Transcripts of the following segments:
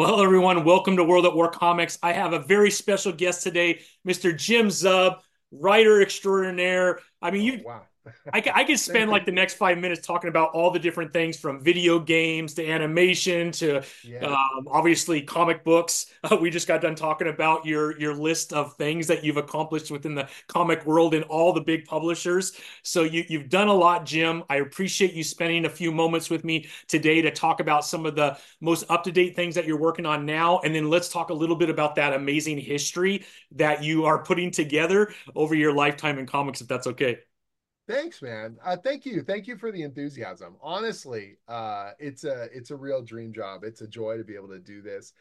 Well, everyone, welcome to World at War Comics. I have a very special guest today, Mr. Jim Zub, writer extraordinaire. I mean, you wow. I, I could spend like the next five minutes talking about all the different things from video games to animation to Yeah. um, obviously comic books. Uh, we just got done talking about your your list of things that you've accomplished within the comic world and all the big publishers. So you you've done a lot, Jim. I appreciate you spending a few moments with me today to talk about some of the most up to date things that you're working on now, and then let's talk a little bit about that amazing history that you are putting together over your lifetime in comics, if that's okay. Thanks, man. Uh, thank you. Thank you for the enthusiasm. Honestly, uh, it's a it's a real dream job. It's a joy to be able to do this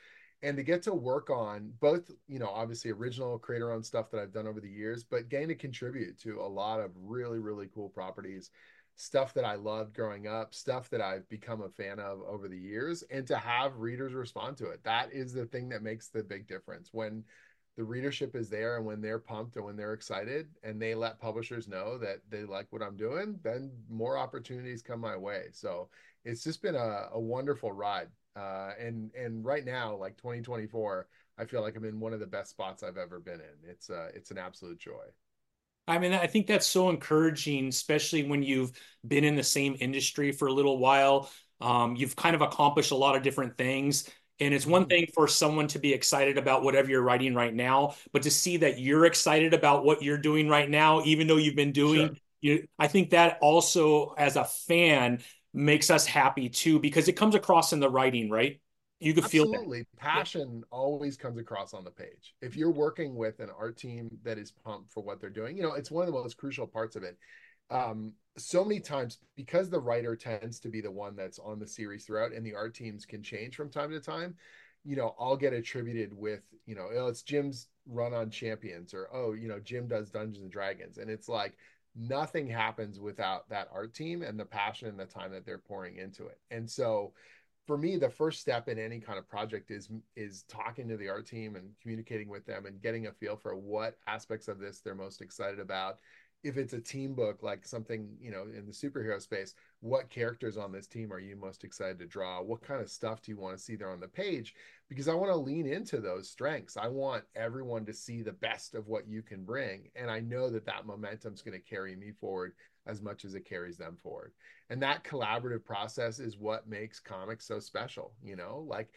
and to get to work on both, you know, obviously original creator owned stuff that I've done over the years, but getting to contribute to a lot of really, really cool properties, stuff that I loved growing up, stuff that I've become a fan of over the years, and to have readers respond to it. That is the thing that makes the big difference. When the readership is there and when they're pumped and when they're excited and they let publishers know that they like what I'm doing, then more opportunities come my way. So it's just been a, a wonderful ride. Uh, and and right now, like 2024, I feel like I'm in one of the best spots I've ever been in. It's uh, it's an absolute joy. I mean, I think that's so encouraging, especially when you've been in the same industry for a little while. Um, you've kind of accomplished a lot of different things. And it's one Mhm. thing for someone to be excited about whatever you're writing right now, but to see that you're excited about what you're doing right now, even though you've been Sure. doing, you, I think that also, as a fan, makes us happy too, because it comes across in the writing, right? You could feel that. Absolutely. Yeah. Passion always comes across on the page. If you're working with an art team that is pumped for what they're doing, you know, it's one of the most crucial parts of it. Um, so many times, because the writer tends to be the one that's on the series throughout, and the art teams can change from time to time, you know, I'll get attributed with, you know, oh, it's Jim's run on champions, or oh, you know, Jim does Dungeons and Dragons. And it's like nothing happens without that art team and the passion and the time that they're pouring into it. And so, for me the first step in any kind of project is is talking to the art team and communicating with them and getting a feel for what aspects of this they're most excited about if it's a team book like something you know in the superhero space what characters on this team are you most excited to draw? What kind of stuff do you want to see there on the page? Because i want to lean into those strengths. I want everyone to see the best of what you can bring and i know that that momentum is going to carry me forward as much as it carries them forward. And that collaborative process is what makes comics so special you know? Like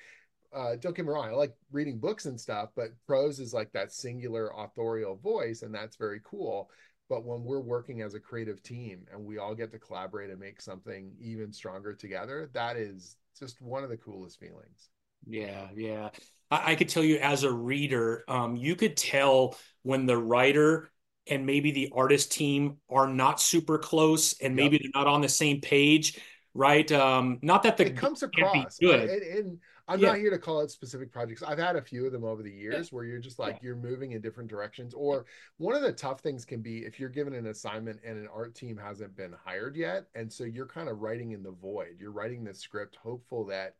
uh, don't get me wrong i like reading books and stuff but prose is like that singular authorial voice and that's very cool but when we're working as a creative team and we all get to collaborate and make something even stronger together that is just one of the coolest feelings Yeah, yeah. I, I could tell you as a reader, um, you could tell when the writer and maybe the artist team are not super close and yep maybe they're not on the same page, right? Um, not that the it comes across good. I'm Yeah, not here to call out specific projects. I've had a few of them over the yeah, years where you're just yeah, like you're moving in different directions or one of the tough things can be if you're given an assignment and an art team hasn't been hired yet and so you're kind of writing in the void. You're writing the script hopeful that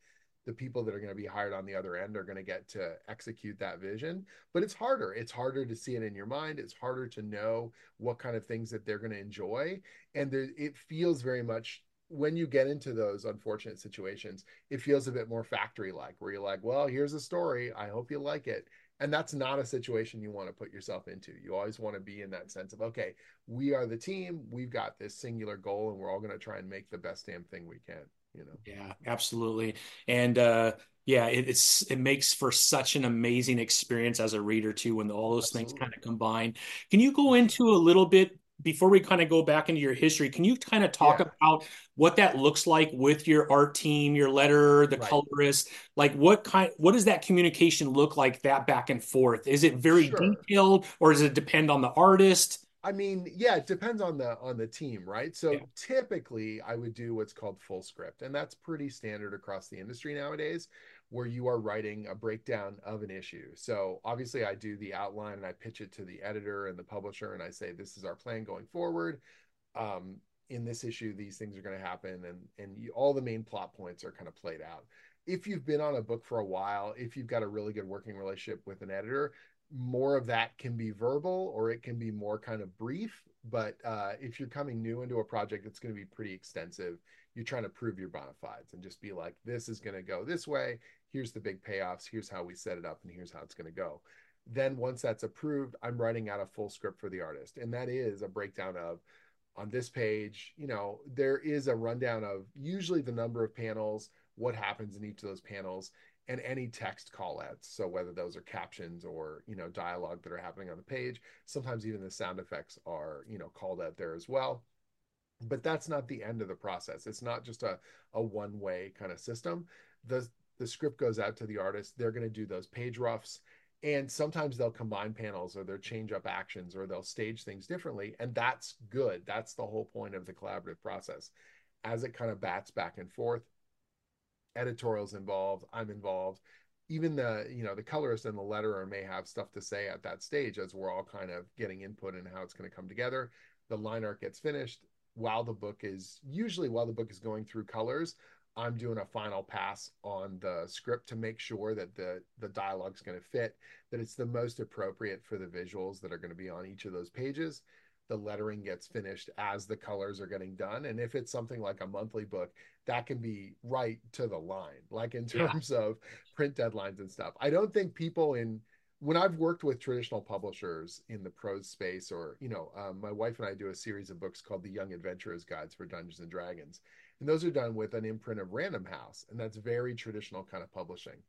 the people that are going to be hired on the other end are going to get to execute that vision but it's harder. It's harder to see it in your mind. It's harder to know what kind of things that they're going to enjoy and there, it feels very much when you get into those unfortunate situations, it feels a bit more factory like, where you're like, well, here's a story. I hope you like it. And that's not a situation you want to put yourself into. You always want to be in that sense of, okay, we are the team. We've got this singular goal, and we're all going to try and make the best damn thing we can, you know? yeah, absolutely. And uh, yeah, it, it's it makes for such an amazing experience as a reader too when all those things kind of combine. Can you go into a little bit before we kind of go back into your history? Can you kind of talk Yeah, about what that looks like with your art team, your letter, the right. colorist? Like what kind what does that communication look like that back and forth? Is it very Sure. detailed or does it depend on the artist? I mean, yeah, it depends on the on the team, right? So Yeah. typically I would do what's called full script, and that's pretty standard across the industry nowadays, where you are writing a breakdown of an issue. So obviously I do the outline and I pitch it to the editor and the publisher and I say this is our plan going forward. Um, in this issue, these things are going to happen, and and you, all the main plot points are kind of played out. If you've been on a book for a while, if you've got a really good working relationship with an editor, more of that can be verbal or it can be more kind of brief. But uh, if you're coming new into a project, it's going to be pretty extensive. You're trying to prove your bona fides and just be like, this is going to go this way. Here's the big payoffs here's how we set it up and here's how it's going to go. Then once that's approved i'm writing out a full script for the artist. And that is a breakdown of on this page you know there is a rundown of usually the number of panels what happens in each of those panels and any text call outs so whether those are captions or you know dialogue that are happening on the page sometimes even the sound effects are you know called out there as well. But that's not the end of the process. It's not just a, a one way kind of system. The the script goes out to the artist they're going to do those page roughs and sometimes they'll combine panels or they'll change up actions or they'll stage things differently and that's good. That's the whole point of the collaborative process. As it kind of bats back and forth editorials involved i'm involved. Even the you know the colorist and the letterer may have stuff to say at that stage as we're all kind of getting input in how it's going to come together. The line art gets finished while the book is usually while the book is going through colors i'm doing a final pass on the script to make sure that the the dialogue is going to fit that it's the most appropriate for the visuals that are going to be on each of those pages the lettering gets finished as the colors are getting done and if it's something like a monthly book that can be right to the line like in terms yeah. of print deadlines and stuff i don't think people in when I've worked with traditional publishers in the prose space, or you know, um, my wife and I do a series of books called the Young Adventurers Guides for Dungeons and Dragons, and those are done with an imprint of Random House, and that's very traditional kind of publishing.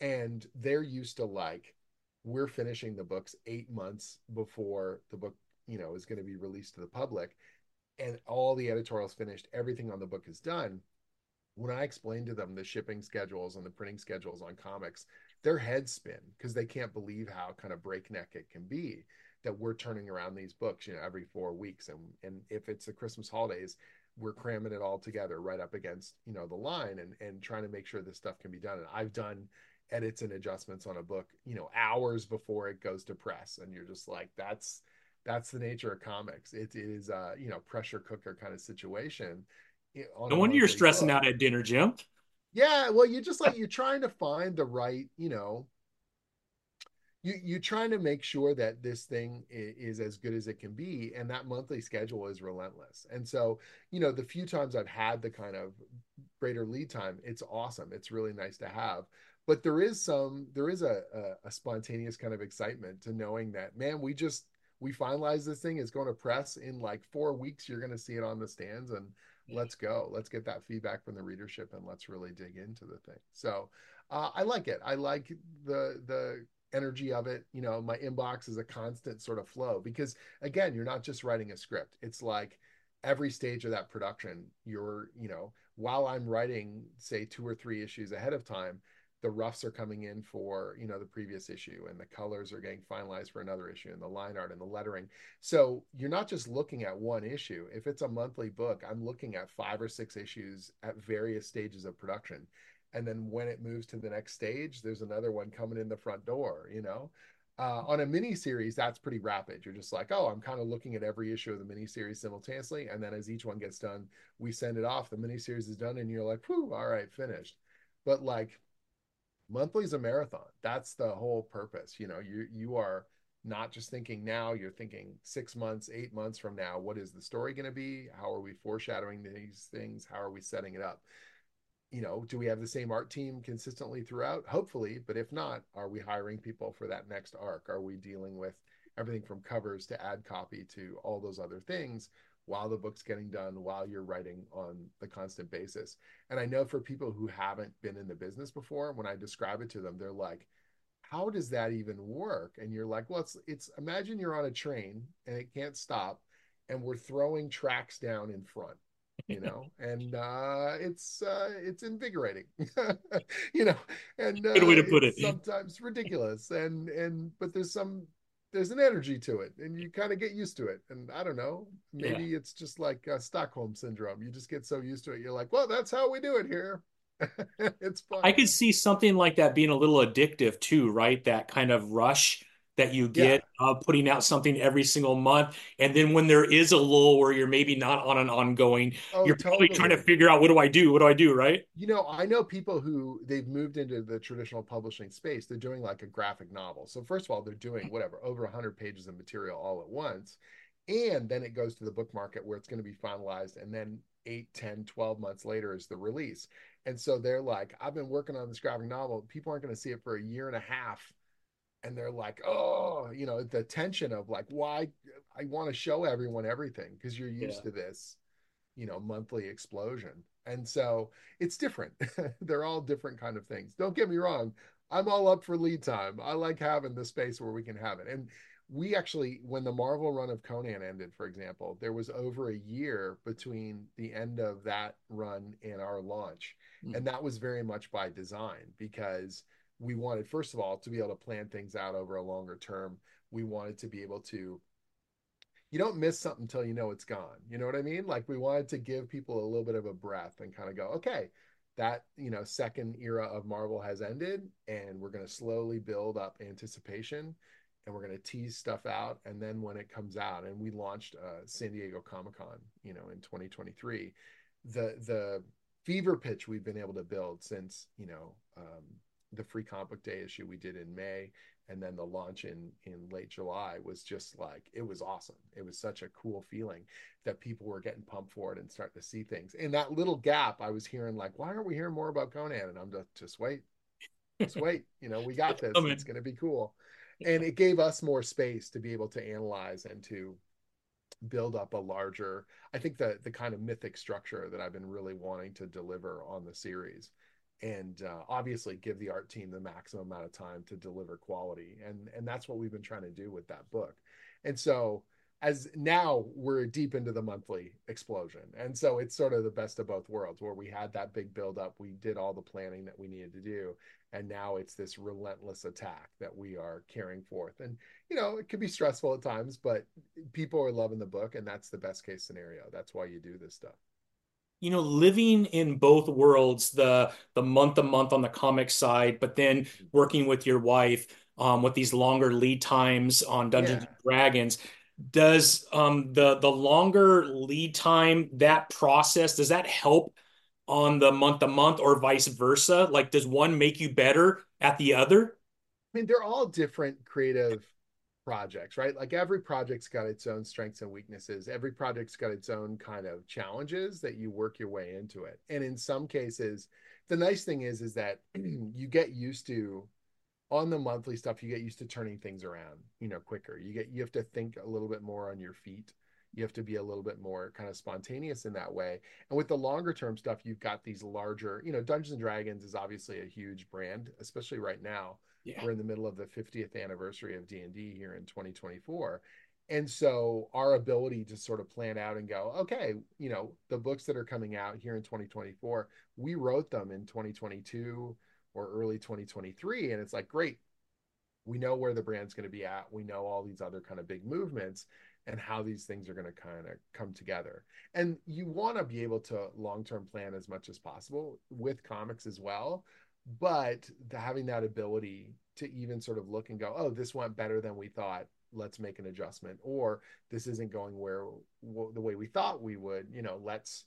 And they're used to like, we're finishing the books eight months before the book, you know, is going to be released to the public, and all the editorials finished, everything on the book is done. When I explain to them the shipping schedules and the printing schedules on comics, their heads spin because they can't believe how kind of breakneck it can be that we're turning around these books, you know, every four weeks. And and if it's the Christmas holidays, we're cramming it all together right up against, you know, the line and and trying to make sure this stuff can be done. And I've done edits and adjustments on a book, you know, hours before it goes to press. And you're just like, that's that's the nature of comics. It is a, you know, pressure cooker kind of situation. No wonder you're stressing book. out at dinner, Jim. Yeah, well, you just like you're trying to find the right, you know, you you're trying to make sure that this thing is, is, as good as it can be, and that monthly schedule is relentless. And so, you know, the few times I've had the kind of greater lead time, it's awesome. It's really nice to have. But there is some, there is a, a, a spontaneous kind of excitement to knowing that, man, we just we finalize this thing. It's going to press in like four weeks. You're going to see it on the stands, and let's go let's get that feedback from the readership and let's really dig into the thing so uh, i like it i like the the energy of it you know my inbox is a constant sort of flow because again you're not just writing a script. It's like every stage of that production you're you know while i'm writing say two or three issues ahead of time the roughs are coming in for you know the previous issue and the colors are getting finalized for another issue and the line art and the lettering. So you're not just looking at one issue. If it's a monthly book i'm looking at five or six issues at various stages of production and then when it moves to the next stage there's another one coming in the front door you know? Uh, on a mini series that's pretty rapid. You're just like oh i'm kind of looking at every issue of the mini series simultaneously and then as each one gets done we send it off the mini series is done and you're like whew all right finished. But like monthly is a marathon. That's the whole purpose you know? You you are not just thinking now you're thinking six months eight months from now what is the story going to be? How are we foreshadowing these things? How are we setting it up you know do we have the same art team consistently throughout hopefully but if not are we hiring people for that next arc are we dealing with everything from covers to ad copy to all those other things while the book's getting done, while you're writing on the constant basis. And I know for people who haven't been in the business before, when I describe it to them, they're like, how does that even work? And you're like, well, it's it's imagine you're on a train and it can't stop, and we're throwing tracks down in front, you know, and uh, it's uh, it's invigorating, you know, and uh, good way to put it. Sometimes ridiculous, and and but there's some there's an energy to it and you kind of get used to it. And i don't know maybe yeah. it's just like stockholm syndrome. You just get so used to it you're like well that's how we do it here. It's fun i could see something like that being a little addictive too right? That kind of rush that you get yeah. uh, putting out something every single month and then when there is a lull where you're maybe not on an ongoing oh, you're totally. probably trying to figure out what do i do what do i do right you know i know people who they've moved into the traditional publishing space they're doing like a graphic novel so first of all they're doing whatever over 100 pages of material all at once and then it goes to the book market where it's going to be finalized and then 8 10 12 months later is the release And so they're like, I've been working on this graphic novel. People aren't going to see it for a year and a half. And they're like, oh, you know, the tension of like, why I want to show everyone everything because you're used yeah. to this, you know, monthly explosion. And so it's different. they're all different kind of things. Don't get me wrong. I'm all up for lead time. I like having the space where we can have it. And we actually, when the Marvel run of Conan ended, for example, there was over a year between the end of that run and our launch. Mm-hmm. And that was very much by design because we wanted, first of all, to be able to plan things out over a longer term. We wanted to be able to you don't miss something until you know it's gone. You know what I mean? Like we wanted to give people a little bit of a breath and kind of go, okay, that you know second era of Marvel has ended, and we're going to slowly build up anticipation, and we're going to tease stuff out, and then when it comes out, and we launched uh, San Diego Comic Con, you know, in 2023, the the fever pitch we've been able to build since you know um, the free comic book day issue we did in May and then the launch in in late July was just like it was awesome. It was such a cool feeling that people were getting pumped for it and starting to see things. In that little gap, I was hearing like, why aren't we hearing more about Conan? And I'm just just wait, just wait. You know, we got this. It's going to be cool. And it gave us more space to be able to analyze and to build up a larger. I think the the kind of mythic structure that I've been really wanting to deliver on the series and uh, obviously give the art team the maximum amount of time to deliver quality and and that's what we've been trying to do with that book. And so as now we're deep into the monthly explosion and so it's sort of the best of both worlds where we had that big build up we did all the planning that we needed to do and now it's this relentless attack that we are carrying forth. And you know it can be stressful at times but people are loving the book and that's the best case scenario. That's why you do this stuff you know living in both worlds the the month to month on the comic side but then working with your wife um, with these longer lead times on dungeons yeah. and dragons does um, the the longer lead time that process does that help on the month to month or vice versa? Like does one make you better at the other? I mean they're all different creative projects, right? Like every project's got its own strengths and weaknesses. Every project's got its own kind of challenges that you work your way into it. And in some cases, the nice thing is is that you get used to on the monthly stuff, you get used to turning things around, you know, quicker. You get you have to think a little bit more on your feet. You have to be a little bit more kind of spontaneous in that way. And with the longer term stuff, you've got these larger, you know, Dungeons and Dragons is obviously a huge brand, especially right now yeah. We're in the middle of the 50th anniversary of D&D here in 2024. And so our ability to sort of plan out and go, okay, you know, the books that are coming out here in 2024, we wrote them in 2022 or early 2023 and it's like great. We know where the brand's going to be at. We know all these other kind of big movements and how these things are going to kind of come together. And you want to be able to long-term plan as much as possible with comics as well but the, having that ability to even sort of look and go, oh, this went better than we thought. Let's make an adjustment, or this isn't going where the way we thought we would. You know, let's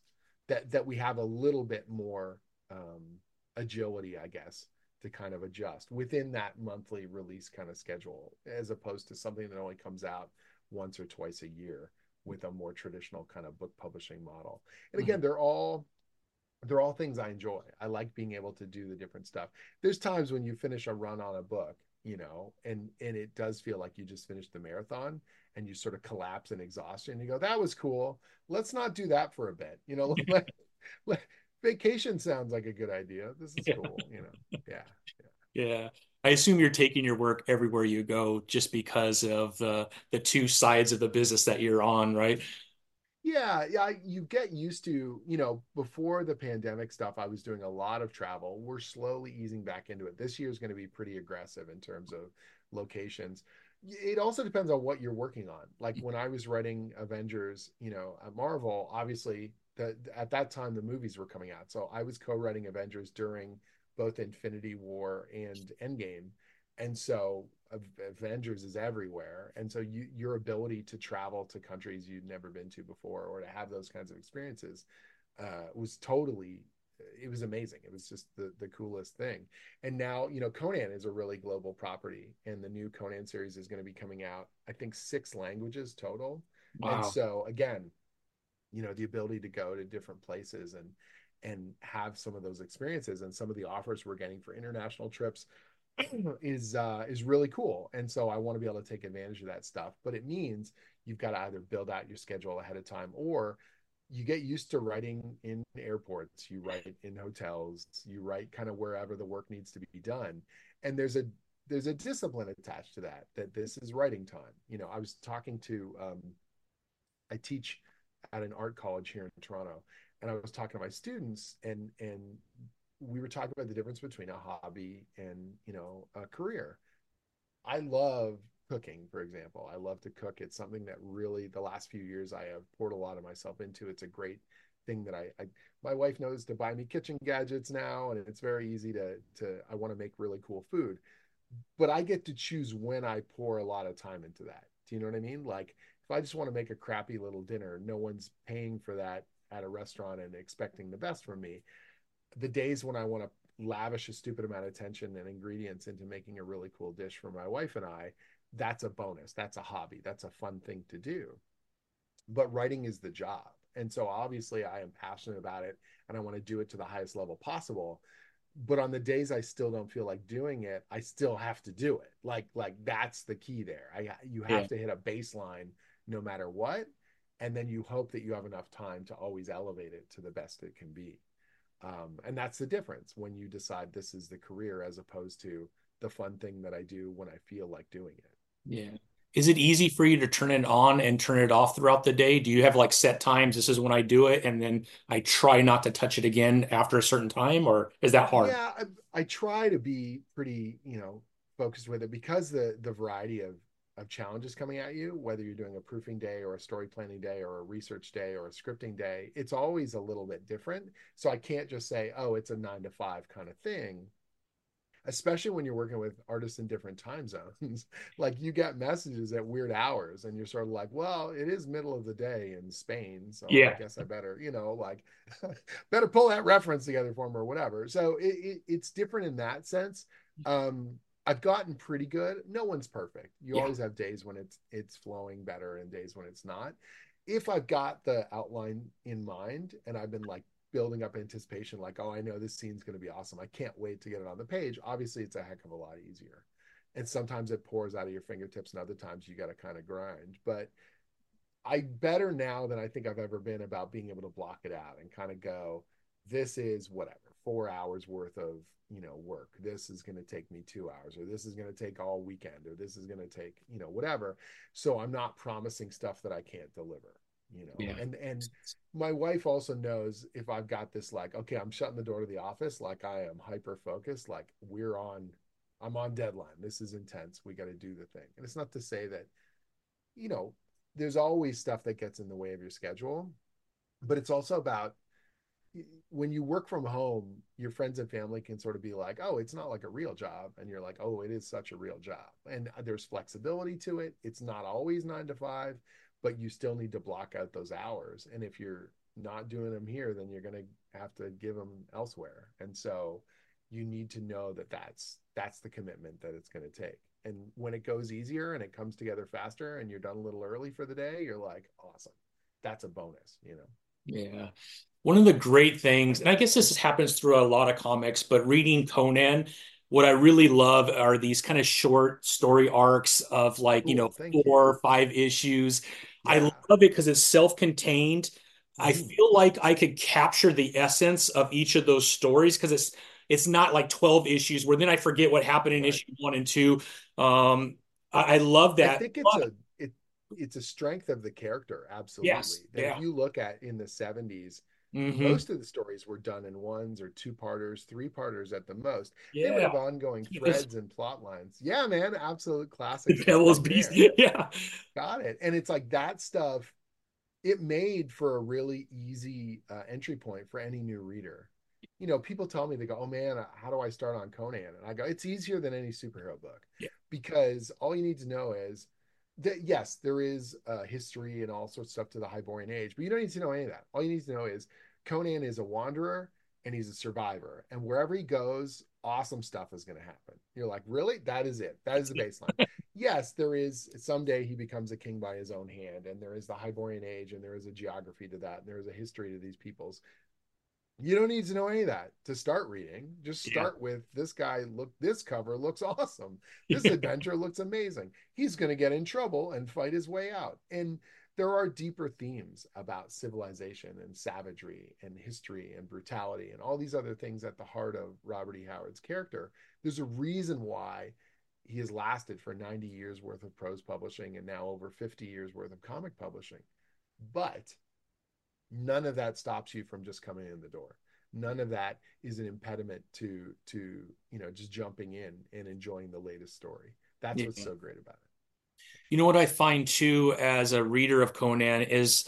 that that we have a little bit more um, agility, I guess, to kind of adjust within that monthly release kind of schedule, as opposed to something that only comes out once or twice a year with a more traditional kind of book publishing model. And again, mm-hmm. they're all they're all things I enjoy. I like being able to do the different stuff. There's times when you finish a run on a book, you know, and and it does feel like you just finished the marathon and you sort of collapse in exhaustion. You go, that was cool. Let's not do that for a bit. You know, let, let, vacation sounds like a good idea. This is yeah. cool. You know, yeah, yeah. Yeah. I assume you're taking your work everywhere you go just because of the the two sides of the business that you're on, right? Yeah, yeah, you get used to, you know, before the pandemic stuff, I was doing a lot of travel. We're slowly easing back into it. This year is going to be pretty aggressive in terms of locations. It also depends on what you're working on. Like when I was writing Avengers, you know, at Marvel, obviously the, at that time the movies were coming out. So I was co-writing Avengers during both Infinity War and Endgame. And so Avengers is everywhere, and so you, your ability to travel to countries you'd never been to before, or to have those kinds of experiences, uh, was totally. It was amazing. It was just the the coolest thing. And now, you know, Conan is a really global property, and the new Conan series is going to be coming out. I think six languages total. Wow. And so again, you know, the ability to go to different places and and have some of those experiences and some of the offers we're getting for international trips is uh is really cool and so i want to be able to take advantage of that stuff but it means you've got to either build out your schedule ahead of time or you get used to writing in airports you write in hotels you write kind of wherever the work needs to be done and there's a there's a discipline attached to that that this is writing time. You know i was talking to um i teach at an art college here in toronto and i was talking to my students and and we were talking about the difference between a hobby and you know a career. I love cooking for example. I love to cook. It's something that really the last few years i have poured a lot of myself into. It's a great thing that I, I my wife knows to buy me kitchen gadgets now and it's very easy to to i want to make really cool food. But i get to choose when i pour a lot of time into that. Do you know what i mean? Like if i just want to make a crappy little dinner no one's paying for that at a restaurant and expecting the best from me the days when I want to lavish a stupid amount of attention and ingredients into making a really cool dish for my wife and I, that's a bonus. That's a hobby. That's a fun thing to do. But writing is the job. And so obviously I am passionate about it and I want to do it to the highest level possible. But on the days I still don't feel like doing it, I still have to do it. Like like that's the key there. I you have yeah. to hit a baseline no matter what and then you hope that you have enough time to always elevate it to the best it can be. Um, and that's the difference when you decide this is the career as opposed to the fun thing that I do when I feel like doing it. Yeah. Is it easy for you to turn it on and turn it off throughout the day? Do you have like set times? This is when I do it, and then I try not to touch it again after a certain time, or is that hard? Yeah, I, I try to be pretty, you know, focused with it because the the variety of of challenges coming at you, whether you're doing a proofing day or a story planning day or a research day or a scripting day, it's always a little bit different. So I can't just say, oh, it's a nine to five kind of thing, especially when you're working with artists in different time zones. like you get messages at weird hours and you're sort of like, well, it is middle of the day in Spain. So yeah. I guess I better, you know, like better pull that reference together for me or whatever. So it, it, it's different in that sense. Um, I've gotten pretty good. No one's perfect. You yeah. always have days when it's it's flowing better and days when it's not. If I've got the outline in mind and I've been like building up anticipation, like, oh, I know this scene's going to be awesome. I can't wait to get it on the page. Obviously, it's a heck of a lot easier. And sometimes it pours out of your fingertips, and other times you got to kind of grind. But I better now than I think I've ever been about being able to block it out and kind of go, this is whatever, four hours worth of you know work. This is going to take me two hours or this is going to take all weekend or this is going to take you know whatever. So i'm not promising stuff that i can't deliver you know? Yeah. and and my wife also knows if i've got this like okay i'm shutting the door to the office like i am hyper focused like we're on i'm on deadline. This is intense. We got to do the thing. And it's not to say that you know there's always stuff that gets in the way of your schedule but it's also about when you work from home, your friends and family can sort of be like, "Oh, it's not like a real job," and you're like, "Oh, it is such a real job." And there's flexibility to it. It's not always nine to five, but you still need to block out those hours. And if you're not doing them here, then you're going to have to give them elsewhere. And so you need to know that that's that's the commitment that it's going to take. And when it goes easier and it comes together faster, and you're done a little early for the day, you're like, "Awesome." That's a bonus, you know. Yeah one of the great things, and I guess this happens through a lot of comics, but reading Conan, what I really love are these kind of short story arcs of like, Ooh, you know, four you. or five issues. Yeah. I love it because it's self contained. Mm. I feel like I could capture the essence of each of those stories because it's it's not like 12 issues where then I forget what happened in right. issue one and two. Um, I, I love that. I think it's but, a it's a strength of the character, absolutely. Yes, that yeah. if you look at in the 70s, Mm-hmm. Most of the stories were done in ones or two parters, three parters at the most. Yeah. They would have ongoing threads and plot lines. Yeah, man, absolute classic. Devil's Beast. Yeah. Got it. And it's like that stuff, it made for a really easy uh, entry point for any new reader. You know, people tell me, they go, Oh man, uh, how do I start on Conan? And I go, It's easier than any superhero book. Yeah. Because all you need to know is that yes, there is a history and all sorts of stuff to the Hyborian Age, but you don't need to know any of that. All you need to know is Conan is a wanderer and he's a survivor, and wherever he goes, awesome stuff is going to happen. You're like, really? That is it. That is the baseline. yes, there is someday he becomes a king by his own hand, and there is the Hyborian Age, and there is a geography to that, and there is a history to these peoples. You don't need to know any of that to start reading. Just Yeah. start with this guy look this cover looks awesome. This adventure looks amazing. He's going to get in trouble and fight his way out. And there are deeper themes about civilization and savagery and history and brutality and all these other things at the heart of Robert E. Howard's character. There's a reason why he has lasted for 90 years worth of prose publishing and now over 50 years worth of comic publishing. But none of that stops you from just coming in the door none of that is an impediment to to you know just jumping in and enjoying the latest story that's Yeah. what's so great about it You know what I find too as a reader of Conan is,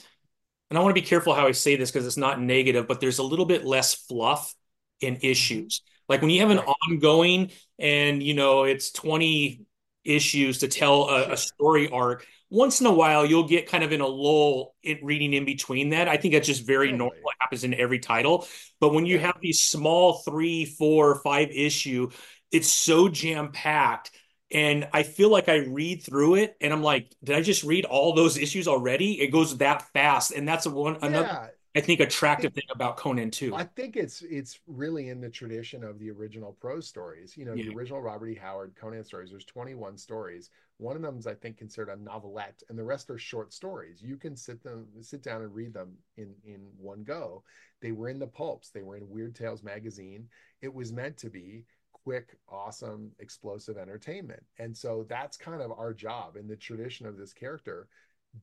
and I want to be careful how I say this because it's not negative, but there's a little bit less fluff in mm-hmm. issues. Like when you have an Right. ongoing and you know it's 20 issues to tell a, Sure. a story arc, once in a while you'll get kind of in a lull in reading in between that. I think that's just very Totally. normal. It happens in every title. But when you have these small three, four, five issue, it's so jam-packed. And I feel like I read through it and I'm like, did I just read all those issues already? It goes that fast. And that's one another I think attractive thing about Conan too. i think it's it's really in the tradition of the original prose stories you know Yeah. the original robert e howard conan stories there's 21 stories one of them is i think considered a novelette and the rest are short stories you can sit them sit down and read them in in one go they were in the pulps they were in weird tales magazine it was meant to be quick, awesome, explosive entertainment. And so that's kind of our job in the tradition of this character.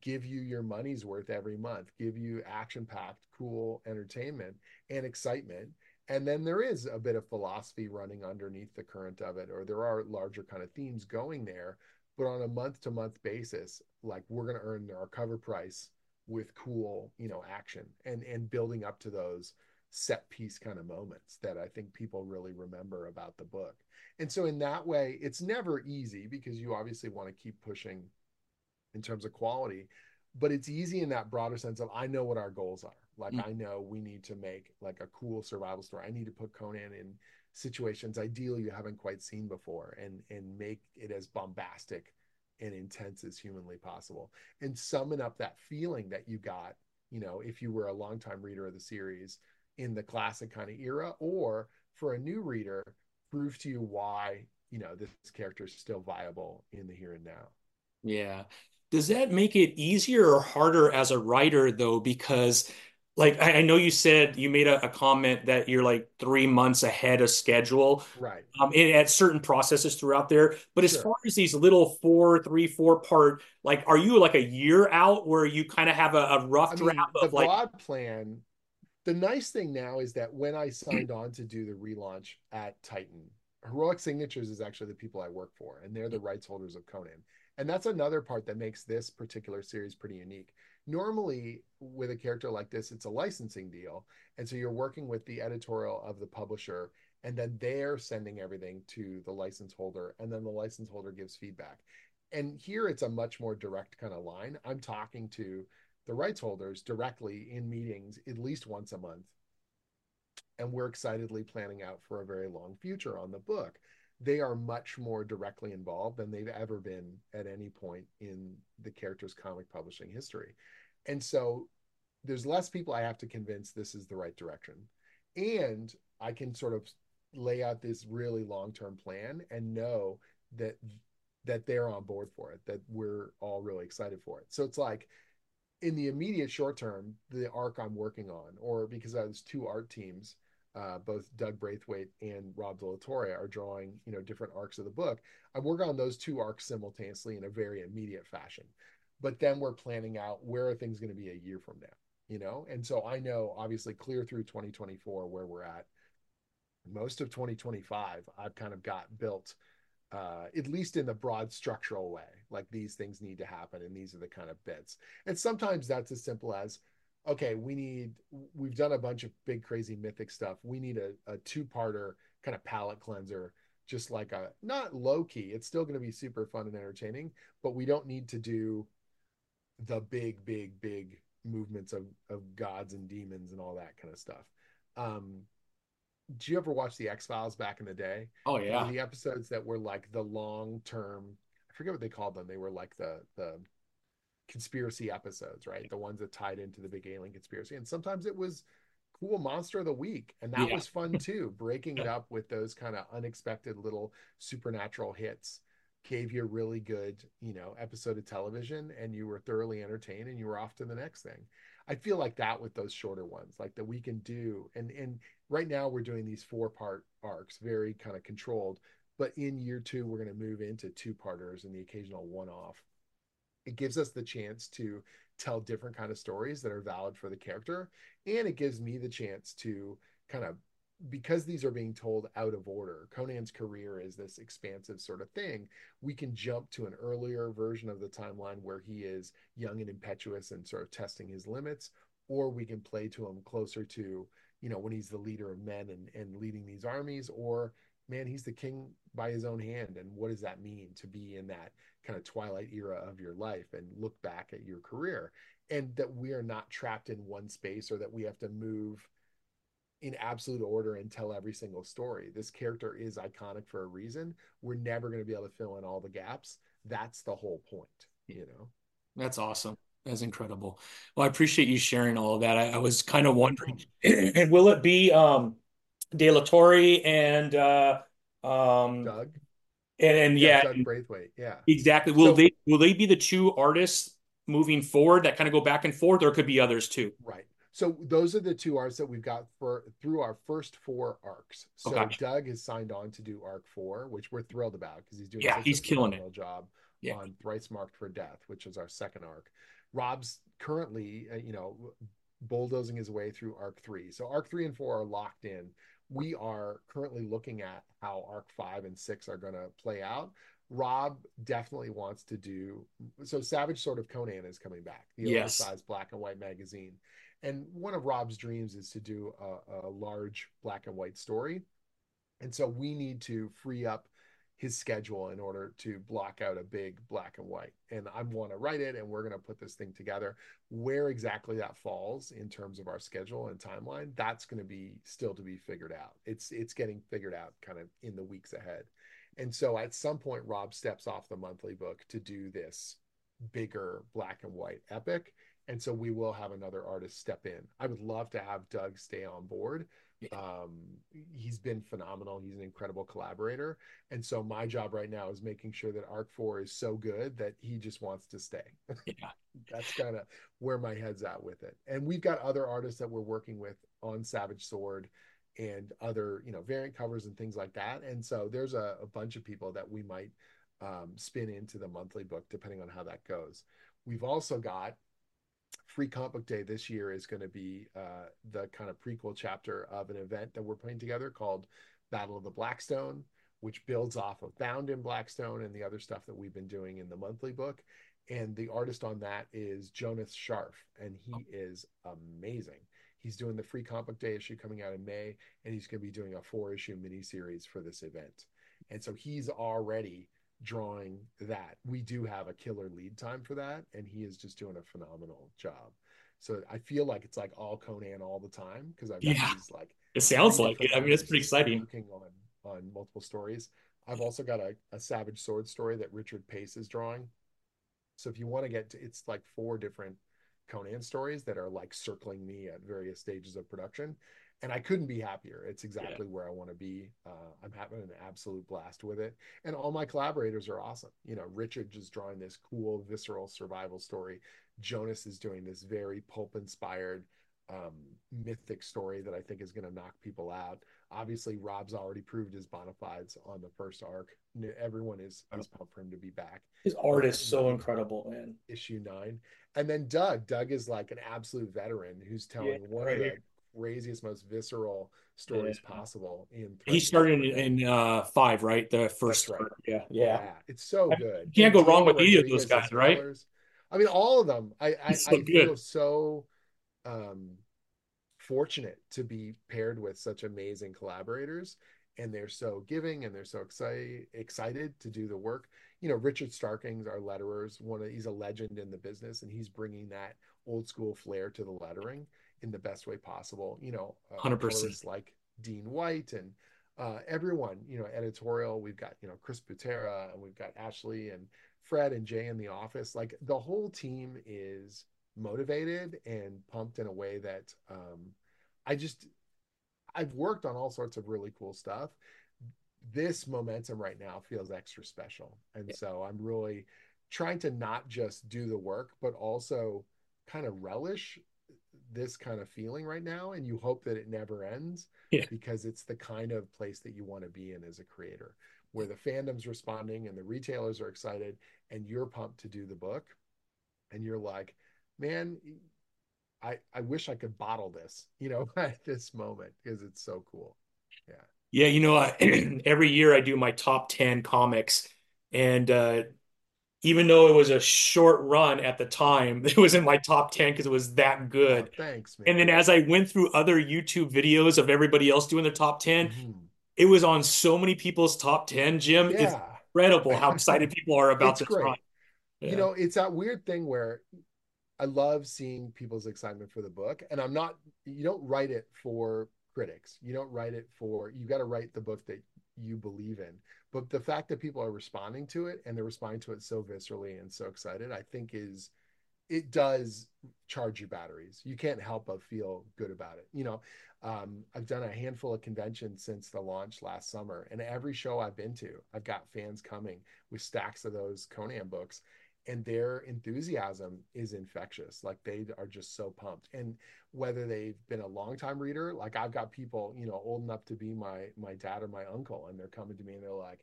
Give you your money's worth every month, give you action packed, cool entertainment and excitement. And then there is a bit of philosophy running underneath the current of it, or there are larger kind of themes going there. But on a month to month basis, like we're going to earn our cover price with cool, you know, action and and building up to those set piece kind of moments that I think people really remember about the book. And so in that way, it's never easy because you obviously want to keep pushing in terms of quality, but it's easy in that broader sense of I know what our goals are. Like Mm. I know we need to make like a cool survival story. I need to put Conan in situations ideally you haven't quite seen before and and make it as bombastic and intense as humanly possible and summon up that feeling that you got, you know, if you were a longtime reader of the series in the classic kind of era, or for a new reader, prove to you why, you know, this character is still viable in the here and now. Yeah. Does that make it easier or harder as a writer though? Because like I, I know you said you made a, a comment that you're like three months ahead of schedule Right. um in, at certain processes throughout there. But as Sure. far as these little four, three, four part, like are you like a year out where you kind of have a, a rough I draft mean, the of like broad plan, the nice thing now is that when I signed on to do the relaunch at Titan, Heroic Signatures is actually the people I work for, and they're the rights holders of Conan. And that's another part that makes this particular series pretty unique. Normally, with a character like this, it's a licensing deal. And so you're working with the editorial of the publisher, and then they're sending everything to the license holder, and then the license holder gives feedback. And here it's a much more direct kind of line. I'm talking to the rights holders directly in meetings at least once a month. And we're excitedly planning out for a very long future on the book. They are much more directly involved than they've ever been at any point in the character's comic publishing history. And so there's less people I have to convince this is the right direction. And I can sort of lay out this really long-term plan and know that that they're on board for it, that we're all really excited for it. So it's like in the immediate short term, the arc I'm working on, or because I was two art teams, uh, both Doug Braithwaite and Rob De La Torre are drawing, you know, different arcs of the book. I'm working on those two arcs simultaneously in a very immediate fashion. But then we're planning out where are things going to be a year from now, you know? And so I know obviously clear through 2024 where we're at. Most of 2025, I've kind of got built uh, at least in the broad structural way. Like these things need to happen, and these are the kind of bits. And sometimes that's as simple as, okay, we need. We've done a bunch of big, crazy mythic stuff. We need a, a two-parter kind of palette cleanser, just like a not low key. It's still going to be super fun and entertaining, but we don't need to do the big, big, big movements of of gods and demons and all that kind of stuff. Um, did you ever watch the X Files back in the day? oh yeah. the episodes that were like the long term i forget what they called them they were like the the conspiracy episodes right the ones that tied into the big alien conspiracy and sometimes it was cool monster of the week. And that Yeah. was fun too. Breaking it up with those kind of unexpected little supernatural hits gave you a really good, you know, episode of television and you were thoroughly entertained and you were off to the next thing. I feel like that with those shorter ones, like that we can do. And and right now we're doing these four part arcs, very kind of controlled. But in year two, we're going to move into two parters and the occasional one off. It gives us the chance to tell different kind of stories that are valid for the character, and it gives me the chance to kind of because these are being told out of order. Conan's career is this expansive sort of thing. We can jump to an earlier version of the timeline where he is young and impetuous and sort of testing his limits, or we can play to him closer to you know when he's the leader of men and and leading these armies or man he's the king by his own hand and what does that mean to be in that kind of twilight era of your life and look back at your career and that we are not trapped in one space or that we have to move in absolute order and tell every single story this character is iconic for a reason we're never going to be able to fill in all the gaps that's the whole point you know That's awesome. That's incredible. Well, I appreciate you sharing all of that. I, I was kind of wondering, and will it be um De La Torre and uh um doug and, and yeah, yeah, doug braithwaite yeah exactly. Will so they will they be the two artists moving forward that kind of go back and forth, or could be others too? Right. So those are the two arcs that we've got for through our first four arcs. So Okay. Doug has signed on to do arc four, which we're thrilled about because he's doing Yeah, he's a killing it. job Yeah. on Thrice Marked for Death, which is our second arc. Rob's currently, uh, you know, bulldozing his way through arc three. So arc three and four are locked in. We are currently looking at how arc five and six are going to play out. Rob definitely wants to do so. Savage Sword of Conan is coming back, the Yes. oversized black and white magazine. And one of Rob's dreams is to do a, a large black and white story. And so we need to free up his schedule in order to block out a big black and white. And I want to write it and we're going to put this thing together. Where exactly that falls in terms of our schedule and timeline, that's going to be still to be figured out. It's it's getting figured out kind of in the weeks ahead. And so at some point Rob steps off the monthly book to do this bigger black and white epic. And so we will have another artist step in. I would love to have Doug stay on board. Um, he's been phenomenal. He's an incredible collaborator. And so my job right now is making sure that Arc 4 is so good that he just wants to stay. Yeah. That's kind of where my head's at with it. And we've got other artists that we're working with on Savage Sword and other, you know, variant covers and things like that. And so there's a, a bunch of people that we might um, spin into the monthly book depending on how that goes. We've also got Free Comic Book Day this year is going to be uh, the kind of prequel chapter of an event that we're putting together called Battle of the Blackstone, which builds off of Bound in Blackstone and the other stuff that we've been doing in the monthly book. And the artist on that is Jonas Scharf, and he is amazing. He's doing the Free Comic Book Day issue coming out in May, and he's going to be doing a four issue miniseries for this event. And so he's already drawing that. We do have a killer lead time for that, and he is just doing a phenomenal job. So I feel like it's like all Conan all the time because I've Yeah. these like It sounds like it. I mean, it's pretty exciting. Working on on multiple stories. I've also got a, a Savage Sword story that Richard Pace is drawing. So if you want to get to, it's like four different Conan stories that are like circling me at various stages of production. And I couldn't be happier. It's exactly where I want to be. Uh, I'm having an absolute blast with it. And all my collaborators are awesome. You know, Richard just drawing this cool, visceral survival story. Jonas is doing this very pulp inspired, um, mythic story that I think is going to knock people out. Obviously, Rob's already proved his bona fides on the first arc. Everyone is, is pumped for him to be back His art is so incredible, man. issue nine. And then Doug, Doug is like an absolute veteran who's telling Yeah, one right of the. Craziest, most visceral stories Yeah. possible. In He started in, in uh five, right? The first right. Yeah, yeah. yeah. it's so I- good. you can't go wrong with either of those guys, right? colors. I mean, all of them. I I, so I feel so um fortunate to be paired with such amazing collaborators and they're so giving and they're so excited excited to do the work you know richard starkings our letterers one of he's a legend in the business and he's bringing that old school flair to the lettering in the best way possible you know uh, 100%. like dean white and uh, everyone you know editorial we've got you know chris butera and we've got ashley and fred and jay in the office like the whole team is motivated and pumped in a way that um, I just I've worked on all sorts of really cool stuff. This momentum right now feels extra special. And yeah. so I'm really trying to not just do the work, but also kind of relish this kind of feeling right now. And you hope that it never ends yeah. because it's the kind of place that you want to be in as a creator, where the fandom's responding and the retailers are excited and you're pumped to do the book. And you're like, man, I, I wish I could bottle this, you know, at this moment because it's so cool. Yeah. Yeah. You know, I, every year I do my top 10 comics and, uh, even though it was a short run at the time, it was in my top 10 because it was that good. Oh, thanks, man. And then as I went through other YouTube videos of everybody else doing their top 10, mm-hmm. it was on so many people's top 10, Jim. Yeah. It's incredible how excited people are about it's this great. run. Yeah. You know, it's that weird thing where I love seeing people's excitement for the book. And I'm not, you don't write it for critics. You don't write it for, you got to write the book that you believe in. But the fact that people are responding to it and they're responding to it so viscerally and so excited, I think is, it does charge your batteries. You can't help but feel good about it. You know, um, I've done a handful of conventions since the launch last summer, and every show I've been to, I've got fans coming with stacks of those Conan books and their enthusiasm is infectious. Like they are just so pumped. And whether they've been a long time reader, like I've got people, you know, old enough to be my my dad or my uncle, and they're coming to me and they're like,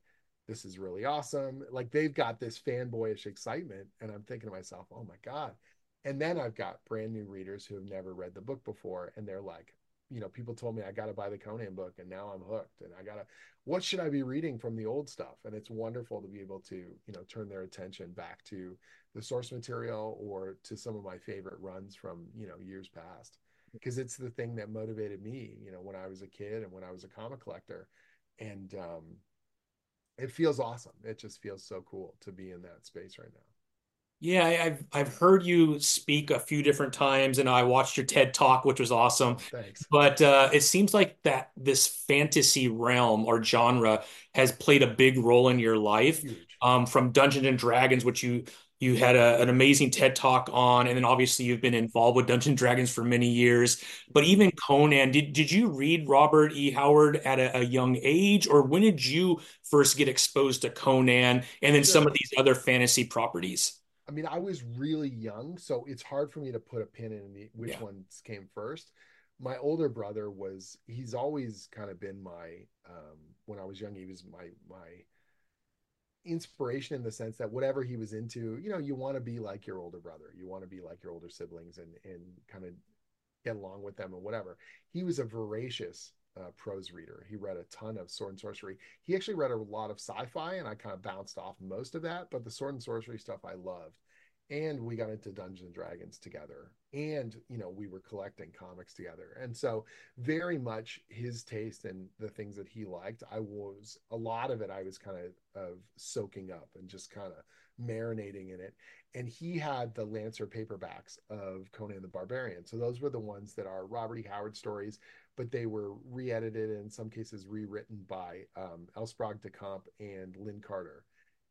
"This is really awesome!" Like they've got this fanboyish excitement, and I'm thinking to myself, "Oh my god!" And then I've got brand new readers who have never read the book before, and they're like, you know, people told me I got to buy the Conan book, and now I'm hooked, and I gotta. What should I be reading from the old stuff? And it's wonderful to be able to, you know, turn their attention back to the source material or to some of my favorite runs from, you know, years past, because it's the thing that motivated me, you know, when I was a kid and when I was a comic collector, and um, it feels awesome. It just feels so cool to be in that space right now. Yeah, I've I've heard you speak a few different times, and I watched your TED talk, which was awesome. Thanks. But uh, it seems like that this fantasy realm or genre has played a big role in your life. Um, from Dungeons and Dragons, which you you had a, an amazing TED talk on, and then obviously you've been involved with Dungeons and Dragons for many years. But even Conan, did did you read Robert E. Howard at a, a young age, or when did you first get exposed to Conan and then some of these other fantasy properties? I mean, I was really young, so it's hard for me to put a pin in the, which yeah. ones came first. My older brother was he's always kind of been my um when I was young, he was my my inspiration in the sense that whatever he was into, you know, you want to be like your older brother. You want to be like your older siblings and and kind of get along with them and whatever. He was a voracious uh, prose reader. He read a ton of sword and sorcery. He actually read a lot of sci-fi, and I kind of bounced off most of that. But the sword and sorcery stuff I loved, and we got into Dungeons and Dragons together, and you know we were collecting comics together, and so very much his taste and the things that he liked. I was a lot of it. I was kind of of soaking up and just kind of marinating in it. And he had the Lancer paperbacks of Conan the Barbarian. So those were the ones that are Robert E. Howard stories but they were re-edited and in some cases rewritten by um, L. Sprague de Camp and Lin Carter.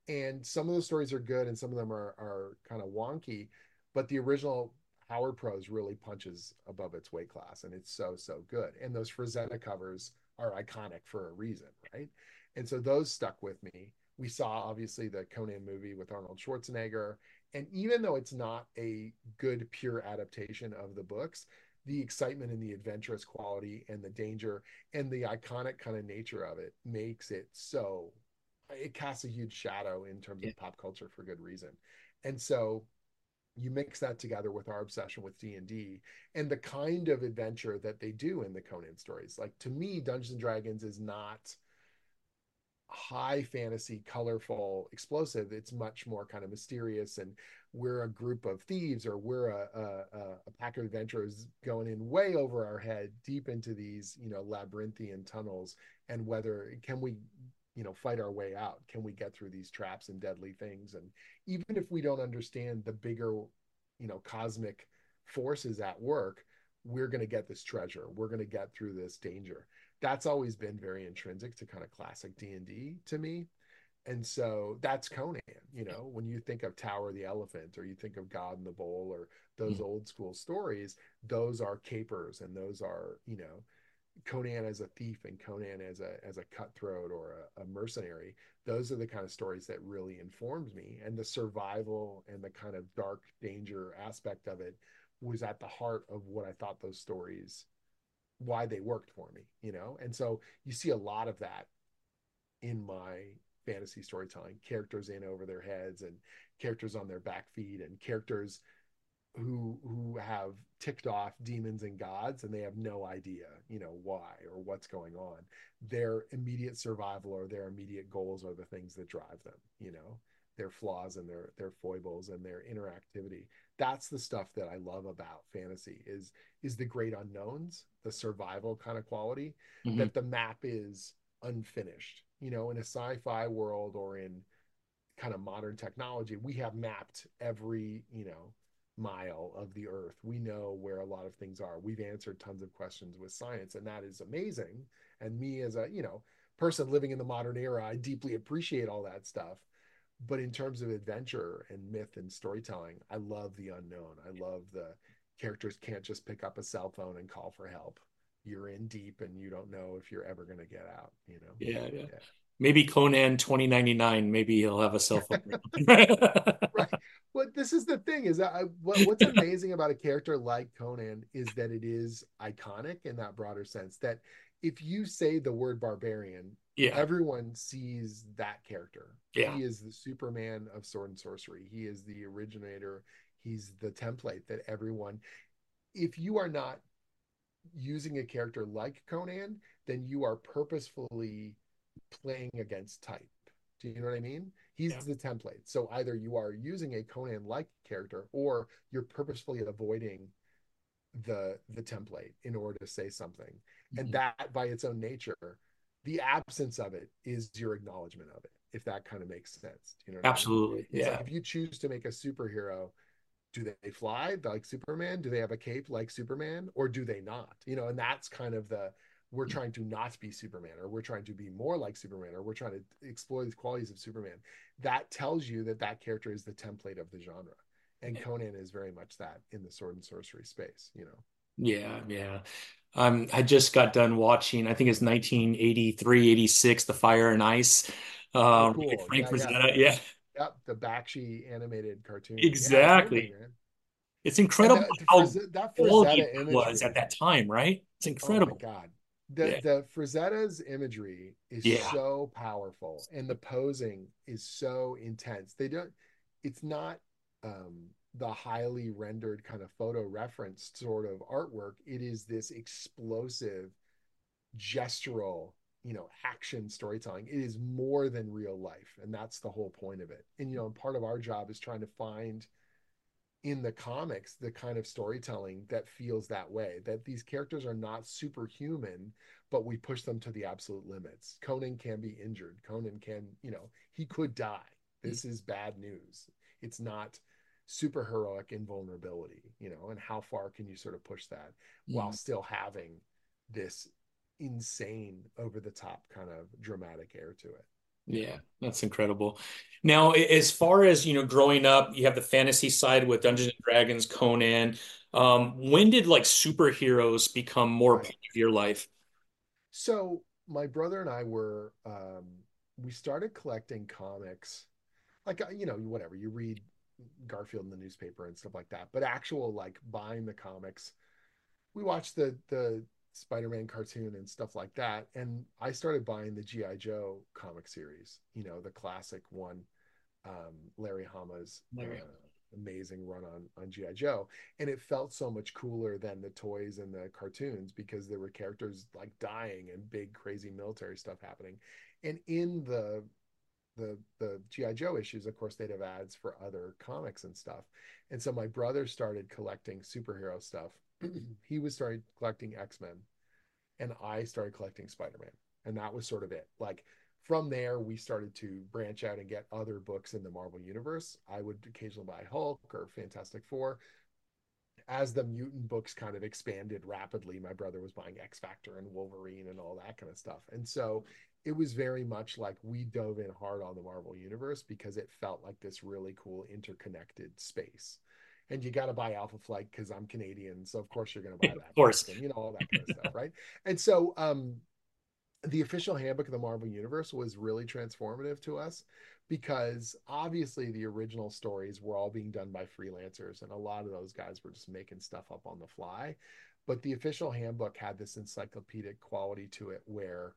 And some of those stories are good and some of them are, are kind of wonky, but the original Howard Prose really punches above its weight class and it's so, so good. And those Frazetta covers are iconic for a reason, right? And so those stuck with me. We saw obviously the Conan movie with Arnold Schwarzenegger. And even though it's not a good pure adaptation of the books, the excitement and the adventurous quality and the danger and the iconic kind of nature of it makes it so it casts a huge shadow in terms yeah. of pop culture for good reason. And so you mix that together with our obsession with d&d and the kind of adventure that they do in the conan stories. Like to me dungeons and dragons is not high fantasy colorful explosive. It's much more kind of mysterious and we're a group of thieves or we're a, a, a, pack of adventurers going in way over our head deep into these you know labyrinthian tunnels. And whether can we you know fight our way out? Can we get through these traps and deadly things? And even if we don't understand the bigger you know cosmic forces at work we're going to get this treasure. We're going to get through this danger. That's always been very intrinsic to kind of classic d&d to me and so that's Conan. You know, when you think of Tower of the Elephant or you think of God in the Bowl or those mm-hmm. old school stories, those are capers and those are, you know, Conan as a thief and Conan as a as a cutthroat or a, a, mercenary. Those are the kind of stories that really informed me, and the survival and the kind of dark danger aspect of it was at the heart of what I thought those stories, why they worked for me, you know. And so you see a lot of that in my fantasy storytelling characters in over their heads and characters on their back feet and characters who who have ticked off demons and gods and they have no idea you know why or what's going on. Their immediate survival or their immediate goals are the things that drive them you know their flaws and their their foibles and their interactivity. That's the stuff that i love about fantasy is is the great unknowns the survival kind of quality mm-hmm. that the map is unfinished you know in a sci-fi world or in kind of modern technology we have mapped every you know mile of the earth. We know where a lot of things are. We've answered tons of questions with science and that is amazing. And me as a you know person living in the modern era i deeply appreciate all that stuff. But in terms of adventure and myth and storytelling i love the unknown. I love the characters can't just pick up a cell phone and call for help you're in deep and you don't know if you're ever going to get out you know? Yeah, yeah. yeah. maybe conan 2099 maybe he'll have a cell phone. Right. But this is the thing is that I, what, what's amazing about a character like conan is that it is iconic in that broader sense that if you say the word barbarian yeah. everyone sees that character. Yeah. he is the superman of sword and sorcery. He is the originator. He's the template that everyone if you are not using a character like Conan, then you are purposefully playing against type. Do you know what I mean? He's yeah. the template. So either you are using a Conan like character or you're purposefully avoiding the the template in order to say something. Mm-hmm. And that by its own nature, the absence of it is your acknowledgement of it, if that kind of makes sense. You know Absolutely. I mean? yeah. Like if you choose to make a superhero do they fly like Superman? Do they have a cape like Superman, or do they not? You know, and that's kind of the we're trying to not be Superman, or we're trying to be more like Superman, or we're trying to explore these qualities of Superman. That tells you that that character is the template of the genre, and Conan is very much that in the sword and sorcery space. You know. Yeah, yeah. Um, I just got done watching. I think it's 1983, 86, The Fire and Ice. Um, oh, cool. Frank yeah, yeah. yeah. Yep, the Bakshi animated cartoon. Exactly. Yeah, it's incredible the, how that Frazetta was at that time, right? It's incredible. Oh my god. The yeah. the Frazetta's imagery is yeah. so powerful and the posing is so intense. They don't it's not um the highly rendered kind of photo reference sort of artwork. It is this explosive gestural you know action storytelling. It is more than real life and that's the whole point of it. And you know part of our job is trying to find in the comics the kind of storytelling that feels that way that these characters are not superhuman but we push them to the absolute limits. Conan can be injured. Conan can you know he could die. This is bad news. It's not super heroic invulnerability you know and how far can you sort of push that yeah. while still having this insane over the top kind of dramatic air to it. Yeah that's incredible. Now as far as you know growing up you have the fantasy side with dungeons and dragons conan. Um, when did like superheroes become more part of your life? So my brother and i were um, we started collecting comics. Like uh, you know whatever you read garfield in the newspaper and stuff like that but actual like buying the comics we watched the the Spider-Man cartoon and stuff like that. And I started buying the GI Joe comic series, you know, the classic one, um, Larry Hama's Larry. Uh, amazing run on on GI Joe, and it felt so much cooler than the toys and the cartoons because there were characters like dying and big crazy military stuff happening. And in the the the GI Joe issues, of course, they'd have ads for other comics and stuff. And so my brother started collecting superhero stuff he was started collecting X-Men and I started collecting Spider-Man. And that was sort of it. Like from there, we started to branch out and get other books in the Marvel universe. I would occasionally buy Hulk or Fantastic Four. As the mutant books kind of expanded rapidly, my brother was buying X Factor and Wolverine and all that kind of stuff. And so it was very much like we dove in hard on the Marvel universe because it felt like this really cool interconnected space. And you got to buy Alpha Flight because I'm Canadian, so of course you're going to buy that. of course, and, you know all that kind of stuff, right? And so, um, the official handbook of the Marvel Universe was really transformative to us because obviously the original stories were all being done by freelancers, and a lot of those guys were just making stuff up on the fly. But the official handbook had this encyclopedic quality to it where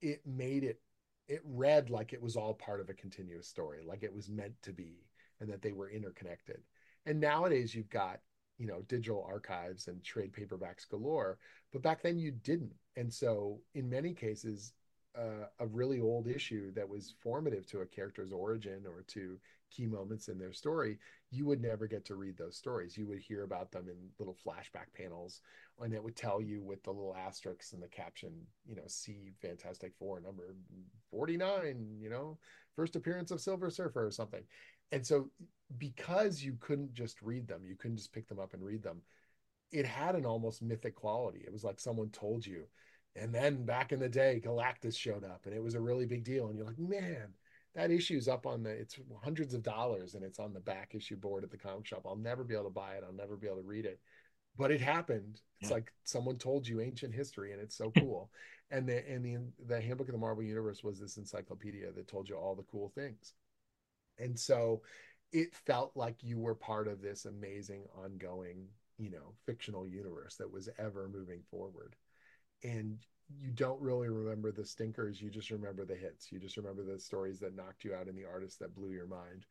it made it it read like it was all part of a continuous story like it was meant to be and that they were interconnected and nowadays you've got you know digital archives and trade paperbacks galore but back then you didn't and so in many cases uh, a really old issue that was formative to a character's origin or to key moments in their story, you would never get to read those stories. You would hear about them in little flashback panels, and it would tell you with the little asterisks and the caption, you know, see Fantastic Four number 49, you know, first appearance of Silver Surfer or something. And so, because you couldn't just read them, you couldn't just pick them up and read them, it had an almost mythic quality. It was like someone told you. And then back in the day, Galactus showed up and it was a really big deal. And you're like, man, that issue's up on the it's hundreds of dollars and it's on the back issue board at the comic shop i'll never be able to buy it i'll never be able to read it but it happened it's yeah. like someone told you ancient history and it's so cool and the and the the handbook of the marvel universe was this encyclopedia that told you all the cool things and so it felt like you were part of this amazing ongoing you know fictional universe that was ever moving forward. And you don't really remember the stinkers you just remember the hits. You just remember the stories that knocked you out and the artists that blew your mind.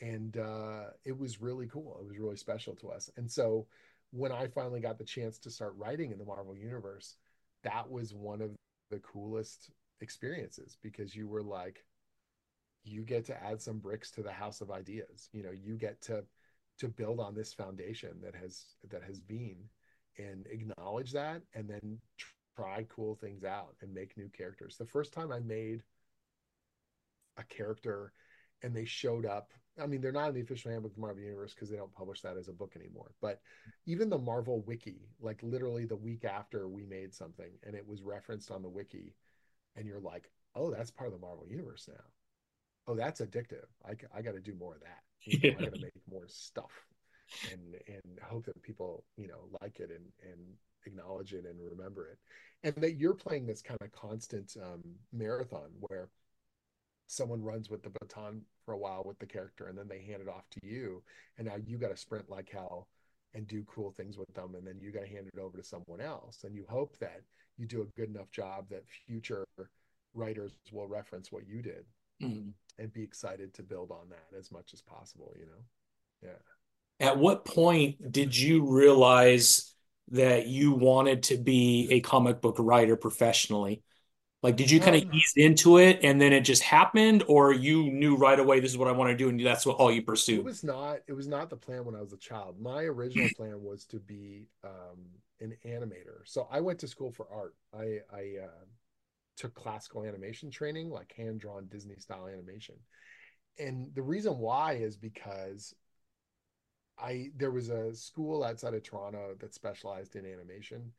And uh, it was really cool. It was really special to us. And so when i finally got the chance to start writing in the marvel universe that was one of the coolest experiences because you were like you get to add some bricks to the house of ideas you know you get to to build on this foundation that has that has been and acknowledge that and then try cool things out and make new characters. The first time I made a character and they showed up, I mean, they're not in the official handbook of Marvel Universe because they don't publish that as a book anymore. But even the Marvel Wiki, like literally the week after we made something and it was referenced on the Wiki, and you're like, oh, that's part of the Marvel Universe now. Oh, that's addictive. I, I got to do more of that. You know, yeah. I got to make more stuff and and hope that people you know like it and and acknowledge it and remember it and that you're playing this kind of constant um, marathon where someone runs with the baton for a while with the character and then they hand it off to you and now you got to sprint like hell and do cool things with them and then you got to hand it over to someone else and you hope that you do a good enough job that future writers will reference what you did mm-hmm. and be excited to build on that as much as possible you know yeah at what point did you realize that you wanted to be a comic book writer professionally? Like, did you kind of um, ease into it and then it just happened, or you knew right away this is what I want to do and that's what all you pursued? It was not. It was not the plan when I was a child. My original plan was to be um, an animator. So I went to school for art. I I uh, took classical animation training, like hand drawn Disney style animation, and the reason why is because I there was a school outside of Toronto that specialized in animation.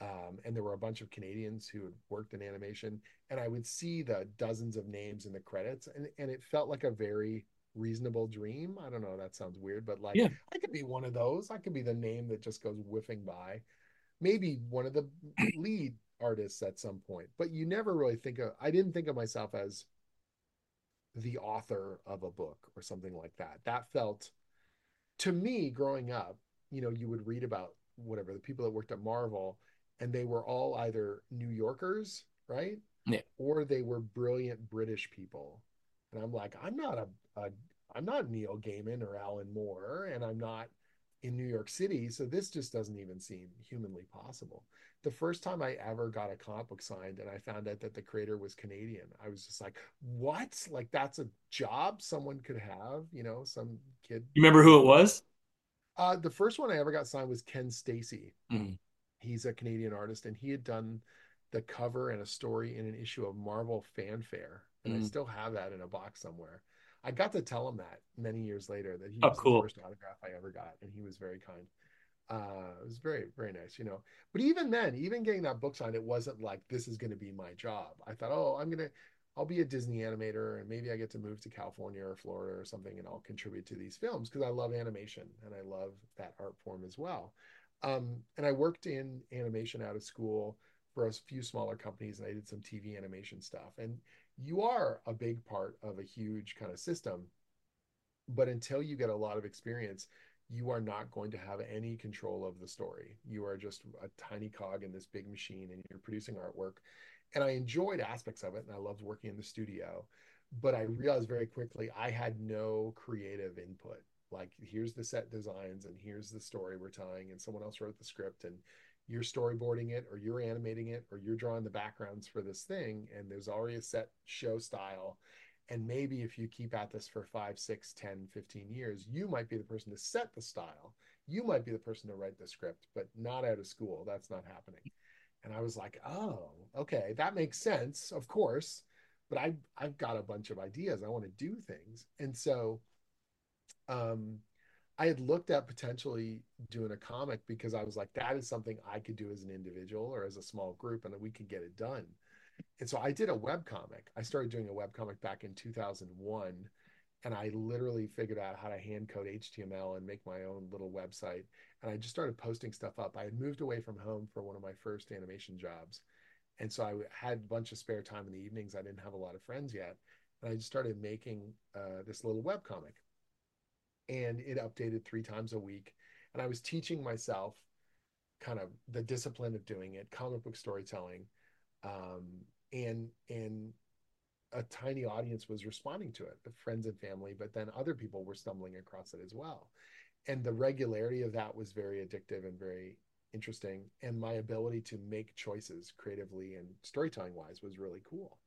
Um, and there were a bunch of Canadians who had worked in animation, and I would see the dozens of names in the credits, and, and it felt like a very reasonable dream. I don't know, that sounds weird, but like yeah. I could be one of those. I could be the name that just goes whiffing by. Maybe one of the lead artists at some point, but you never really think of I didn't think of myself as the author of a book or something like that. That felt to me growing up you know you would read about whatever the people that worked at marvel and they were all either new yorkers right yeah. or they were brilliant british people and i'm like i'm not a, a i'm not neil gaiman or alan moore and i'm not in new york city so this just doesn't even seem humanly possible. The first time i ever got a comic book signed and i found out that the creator was canadian i was just like what? Like that's a job someone could have you know some kid. You remember who it was? Uh the first one i ever got signed was ken steacy mm-hmm. he's a canadian artist and he had done the cover and a story in an issue of marvel fanfare and mm-hmm. i still have that in a box somewhere i got to tell him that many years later that he oh, was cool. the first autograph i ever got and he was very kind Uh, it was very, very nice, you know. But even then, even getting that book signed, it wasn't like this is going to be my job. I thought, oh, I'm gonna, I'll be a Disney animator, and maybe I get to move to California or Florida or something, and I'll contribute to these films because I love animation and I love that art form as well. Um, and I worked in animation out of school for a few smaller companies, and I did some TV animation stuff. And you are a big part of a huge kind of system, but until you get a lot of experience you are not going to have any control of the story. You are just a tiny cog in this big machine and you're producing artwork. And I enjoyed aspects of it and I loved working in the studio. But I realized very quickly I had no creative input. Like, here's the set designs and here's the story we're telling, and someone else wrote the script, and you're storyboarding it, or you're animating it, or you're drawing the backgrounds for this thing. And there's already a set show style. And maybe if you keep at this for 5 6 10 15 years you might be the person to set the style. You might be the person to write the script but not out of school. That's not happening. And i was like oh okay that makes sense of course but I've i've got a bunch of ideas. I want to do things. And so um i had looked at potentially doing a comic because i was like that is something i could do as an individual or as a small group and that we could get it done and so I did a web comic. I started doing a web comic back in 2001 and I literally figured out how to hand code HTML and make my own little website. And I just started posting stuff up. I had moved away from home for one of my first animation jobs. And so I had a bunch of spare time in the evenings. I didn't have a lot of friends yet. And I just started making uh, this little web comic. And it updated three times a week. And I was teaching myself kind of the discipline of doing it, comic book storytelling, um, and and a tiny audience was responding to it, the friends and family, but then other people were stumbling across it as well. And the regularity of that was very addictive and very interesting. And my ability to make choices creatively and storytelling wise was really cool.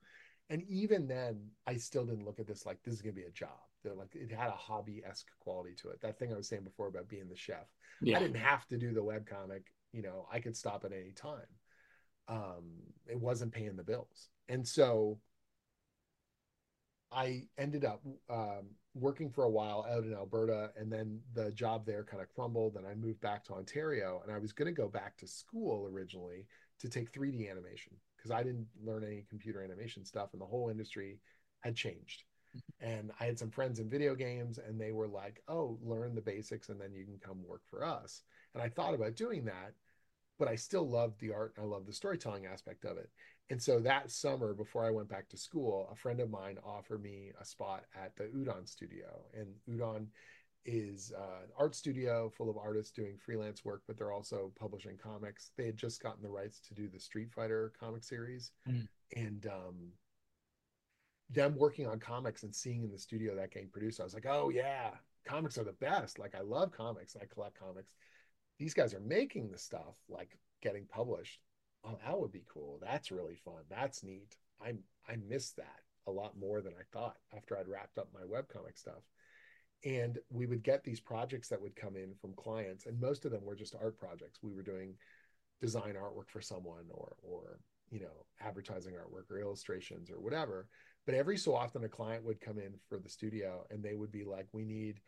And even then, I still didn't look at this like this is going to be a job. They're like it had a hobby esque quality to it. That thing I was saying before about being the chef. Yeah. I didn't have to do the web comic. You know, I could stop at any time um, it wasn't paying the bills. And so I ended up um, working for a while out in Alberta, and then the job there kind of crumbled, and I moved back to Ontario. And I was going to go back to school originally to take 3D animation because I didn't learn any computer animation stuff, and the whole industry had changed. And I had some friends in video games, and they were like, "Oh, learn the basics, and then you can come work for us." And I thought about doing that, but I still loved the art and I loved the storytelling aspect of it. And so that summer, before I went back to school, a friend of mine offered me a spot at the Udon studio. And Udon is uh, an art studio full of artists doing freelance work, but they're also publishing comics. They had just gotten the rights to do the Street Fighter comic series. Mm. And um, them working on comics and seeing in the studio that getting produced, I was like, oh, yeah, comics are the best. Like, I love comics. I collect comics. These guys are making the stuff like getting published. Oh that would be cool. That's really fun. That's neat. I i miss that a lot more than i thought after i'd wrapped up my webcomic stuff. And we would get these projects that would come in from clients and most of them were just art projects. We were doing design artwork for someone or or you know advertising artwork or illustrations or whatever but every so often a client would come in for the studio and they would be like we need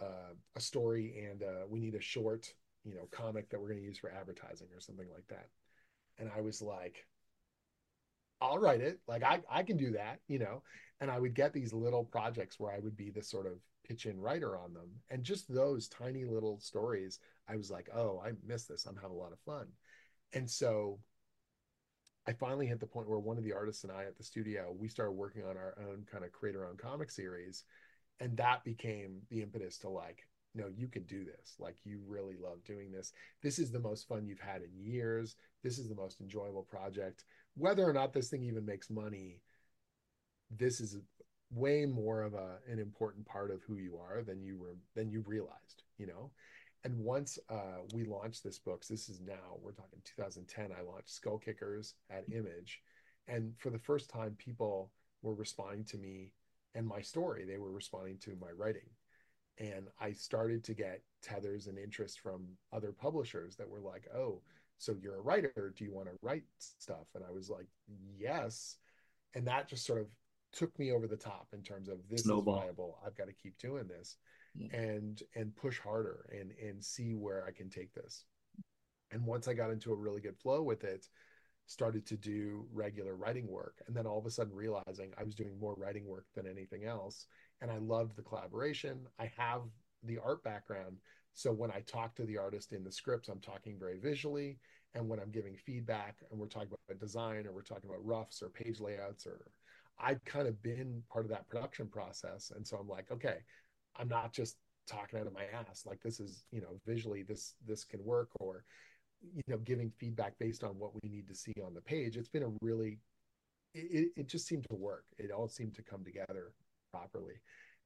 uh, a story and uh, we need a short you know comic that we're going to use for advertising or something like that. And i was like i'll write it. Like i i can do that you know? And i would get these little projects where i would be the sort of pitch in writer on them. And just those tiny little stories i was like oh i miss this. I'm having a lot of fun. And so i finally hit the point where one of the artists and i at the studio we started working on our own kind of create our own comic series and that became the impetus to like no, you can do this. Like you really love doing this. This is the most fun you've had in years. This is the most enjoyable project. Whether or not this thing even makes money, this is way more of a an important part of who you are than you were than you realized, you know. And once uh, we launched this book, so this is now we're talking 2010. I launched Skull Kickers at Image, and for the first time, people were responding to me and my story. They were responding to my writing and I started to get tethers and interest from other publishers that were like, "Oh, so you're a writer? Do you want to write stuff?" And I was like, "Yes," and that just sort of took me over the top in terms of this Snowball. is viable. I've got to keep doing this. And and push harder and and see where I can take this. And once I got into a really good flow with it, started to do regular writing work and then all of a sudden realizing I was doing more writing work than anything else and I loved the collaboration. I have the art background, so when I talk to the artist in the scripts, I'm talking very visually and when I'm giving feedback and we're talking about design or we're talking about roughs or page layouts or I've kind of been part of that production process and so I'm like, okay, I'm not just talking out of my ass. Like this is, you know, visually this this can work or you know giving feedback based on what we need to see on the page. It's been a really it, it just seemed to work. It all seemed to come together properly.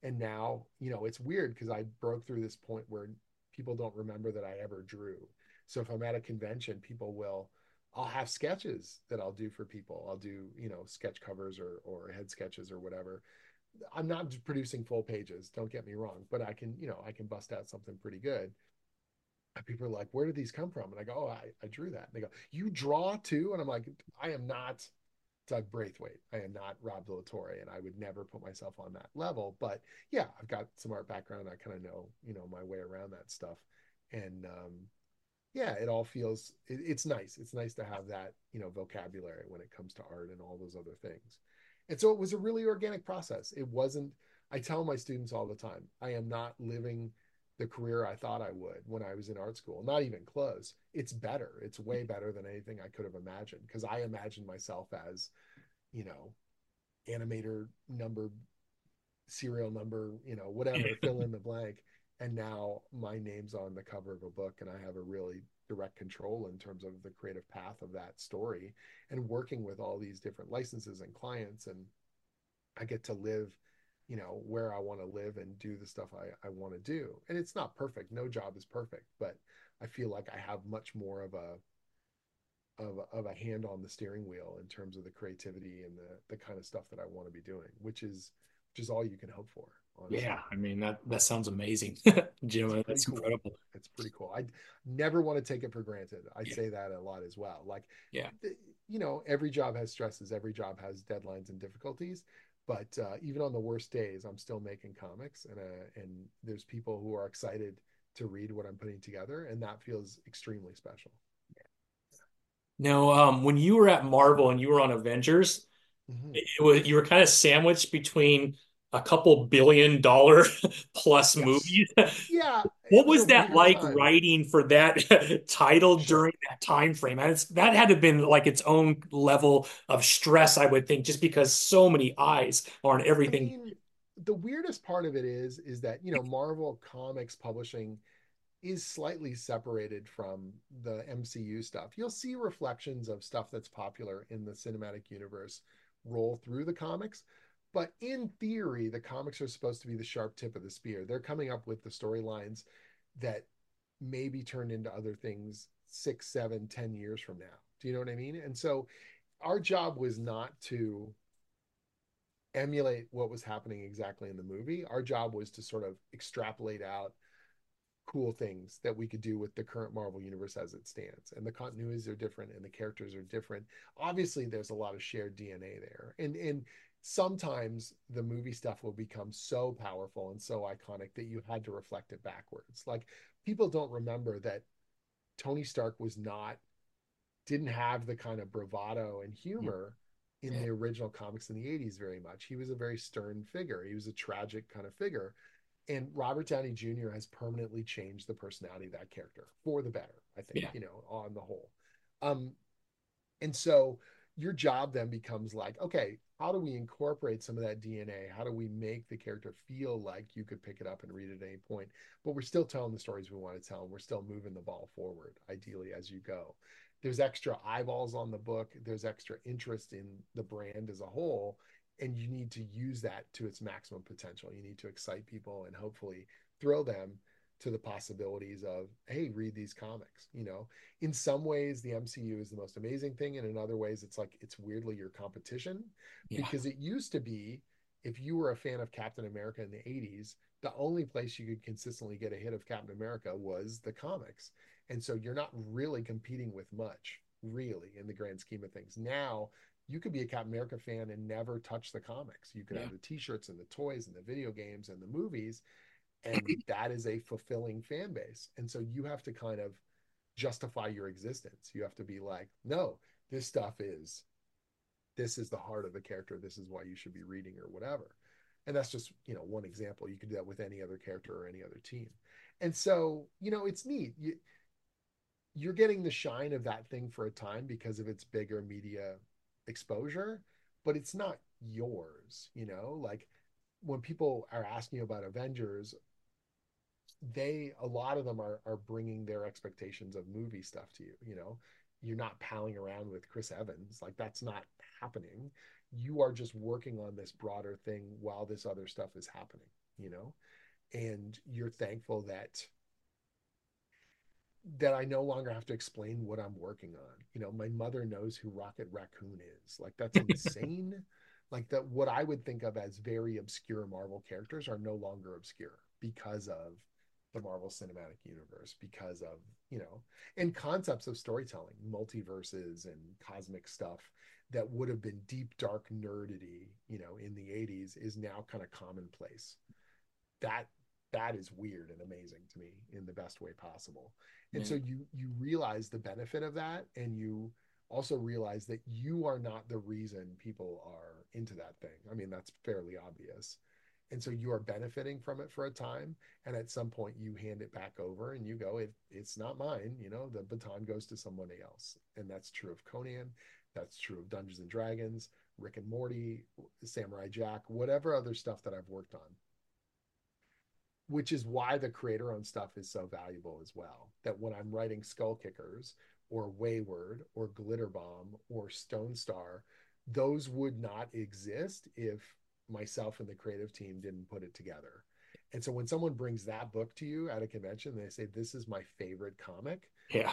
And now you know it's weird because i broke through this point where people don't remember that i ever drew. So if i'm at a convention people will i'll have sketches that i'll do for people. I'll do you know sketch covers or or head sketches or whatever i'm not producing full pages don't get me wrong but i can you know i can bust out something pretty good and people are like, where did these come from? And I go, oh, I, I drew that. And they go, you draw too? And I'm like, I am not Doug Braithwaite. I am not Rob De La Torre, and I would never put myself on that level. But yeah, I've got some art background. I kind of know, you know, my way around that stuff. And um, yeah, it all feels it, it's nice. It's nice to have that, you know, vocabulary when it comes to art and all those other things. And so it was a really organic process. It wasn't. I tell my students all the time, I am not living the career I thought I would when I was in art school. Not even close. It's better. It's way mm-hmm. better than anything I could have imagined because I imagined myself as, you know, animator number, serial number, you know, whatever, fill in the blank. And now my name's on the cover of a book and I have a really direct control in terms of the creative path of that story and working with all these different licenses and clients. And I get to live you know where i want to live and do the stuff i, I want to do. And it's not perfect. No job is perfect but i feel like i have much more of a of of a hand on the steering wheel in terms of the creativity and the the kind of stuff that i want to be doing which is which is all you can hope for honestly. yeah i mean that that sounds amazing jim that's cool. incredible it's pretty cool i never want to take it for granted i yeah. say that a lot as well like yeah you know every job has stresses every job has deadlines and difficulties but uh, even on the worst days i'm still making comics and uh, and there's people who are excited to read what i'm putting together and that feels extremely special now um, when you were at marvel and you were on avengers mm-hmm. it was you were kind of sandwiched between a couple billion dollar plus yes. movies. Yeah. what was that like time. writing for that title during that time frame? And that had to have been like its own level of stress, I would think, just because so many eyes are on everything. I mean, the weirdest part of it is, is that you know Marvel Comics publishing is slightly separated from the MCU stuff. You'll see reflections of stuff that's popular in the cinematic universe roll through the comics, but in theory, the comics are supposed to be the sharp tip of the spear. They're coming up with the storylines that may be turned into other things six, seven, ten years from now. Do you know what I mean? And so our job was not to emulate what was happening exactly in the movie. Our job was to sort of extrapolate out cool things that we could do with the current Marvel universe as it stands. And the continuities are different and the characters are different. Obviously, there's a lot of shared DNA there. And and sometimes the movie stuff will become so powerful and so iconic that you had to reflect it backwards. Like people don't remember that Tony Stark was not didn't have the kind of bravado and humor yeah. in the original comics in the 80s very much. He was a very stern figure. He was a tragic kind of figure. And Robert Downey Jr. has permanently changed the personality of that character for the better, I think, yeah. you know, on the whole. Um and so your job then becomes like, okay, how do we incorporate some of that DNA? How do we make the character feel like you could pick it up and read it at any point? But we're still telling the stories we want to tell, and we're still moving the ball forward, ideally, as you go. There's extra eyeballs on the book, there's extra interest in the brand as a whole, and you need to use that to its maximum potential. You need to excite people and hopefully thrill them to the possibilities of hey read these comics you know in some ways the mcu is the most amazing thing and in other ways it's like it's weirdly your competition yeah. because it used to be if you were a fan of captain america in the 80s the only place you could consistently get a hit of captain america was the comics and so you're not really competing with much really in the grand scheme of things now you could be a Captain America fan and never touch the comics. You could yeah. have the t-shirts and the toys and the video games and the movies, and that is a fulfilling fan base. And so you have to kind of justify your existence. You have to be like no this stuff is this is the heart of the character. This is why you should be reading or whatever. And that's just you know one example. You could do that with any other character or any other team. And so you know it's neat. You, you're getting the shine of that thing for a time because of its bigger media exposure but it's not yours you know? Like when people are asking you about avengers they a lot of them are are bringing their expectations of movie stuff to you you know you're not palling around with chris evans like that's not happening you are just working on this broader thing while this other stuff is happening you know and you're thankful that that I no longer have to explain what I'm working on. You know, my mother knows who Rocket Raccoon is. Like that's insane. like that what I would think of as very obscure Marvel characters are no longer obscure because of the Marvel Cinematic Universe, because of, you know, and concepts of storytelling, multiverses and cosmic stuff that would have been deep dark nerdity, you know, in the 80s is now kind of commonplace. That that is weird and amazing to me in the best way possible and yeah. so mm. you you realize the benefit of that and you also realize that you are not the reason people are into that thing i mean that's fairly obvious and so you are benefiting from it for a time and at some point you hand it back over and you go it, it's not mine you know the baton goes to somebody else and that's true of conan that's true of dungeons and dragons rick and morty samurai jack whatever other stuff that i've worked on which is why the creator owned stuff is so valuable as well. That when I'm writing Skull Kickers or Wayward or Glitterbomb or Stone Star, those would not exist if myself and the creative team didn't put it together. And so when someone brings that book to you at a convention, they say, This is my favorite comic. Yeah.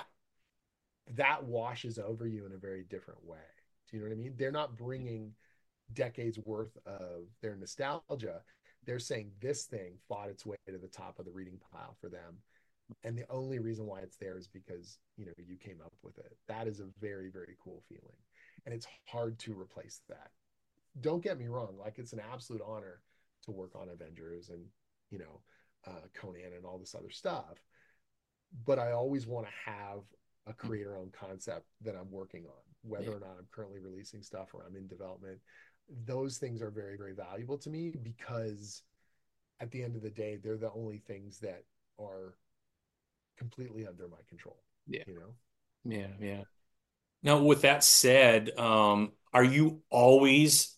That washes over you in a very different way. Do you know what I mean? They're not bringing decades worth of their nostalgia they're saying this thing fought its way to the top of the reading pile for them and the only reason why it's there is because you know you came up with it that is a very very cool feeling and it's hard to replace that don't get me wrong like it's an absolute honor to work on avengers and you know uh, conan and all this other stuff but i always want to have a creator owned concept that i'm working on whether or not i'm currently releasing stuff or i'm in development. Those things are very very valuable to me because at the end of the day they're the only things that are completely under my control yeah. you know? Yeah yeah. Now with that said um are you always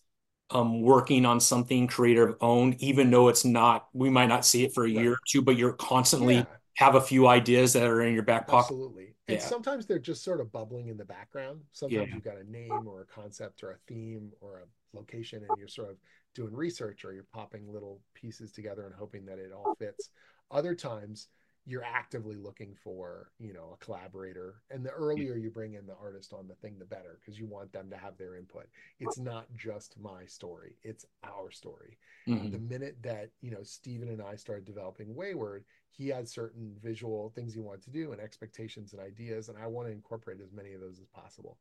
um working on something creative owned even though it's not we might not see it for a year or two but you're constantly yeah. have a few ideas that are in your back pocket absolutely and yeah. sometimes they're just sort of bubbling in the background sometimes yeah. you've got a name or a concept or a theme or a location and you're sort of doing research or you're popping little pieces together and hoping that it all fits. Other times you're actively looking for, you know, a collaborator. And the earlier you bring in the artist on the thing, the better, because you want them to have their input. It's not just my story, it's our story. Mm-hmm. The minute that, you know, Steven and I started developing Wayward, he had certain visual things he wanted to do and expectations and ideas. And I want to incorporate as many of those as possible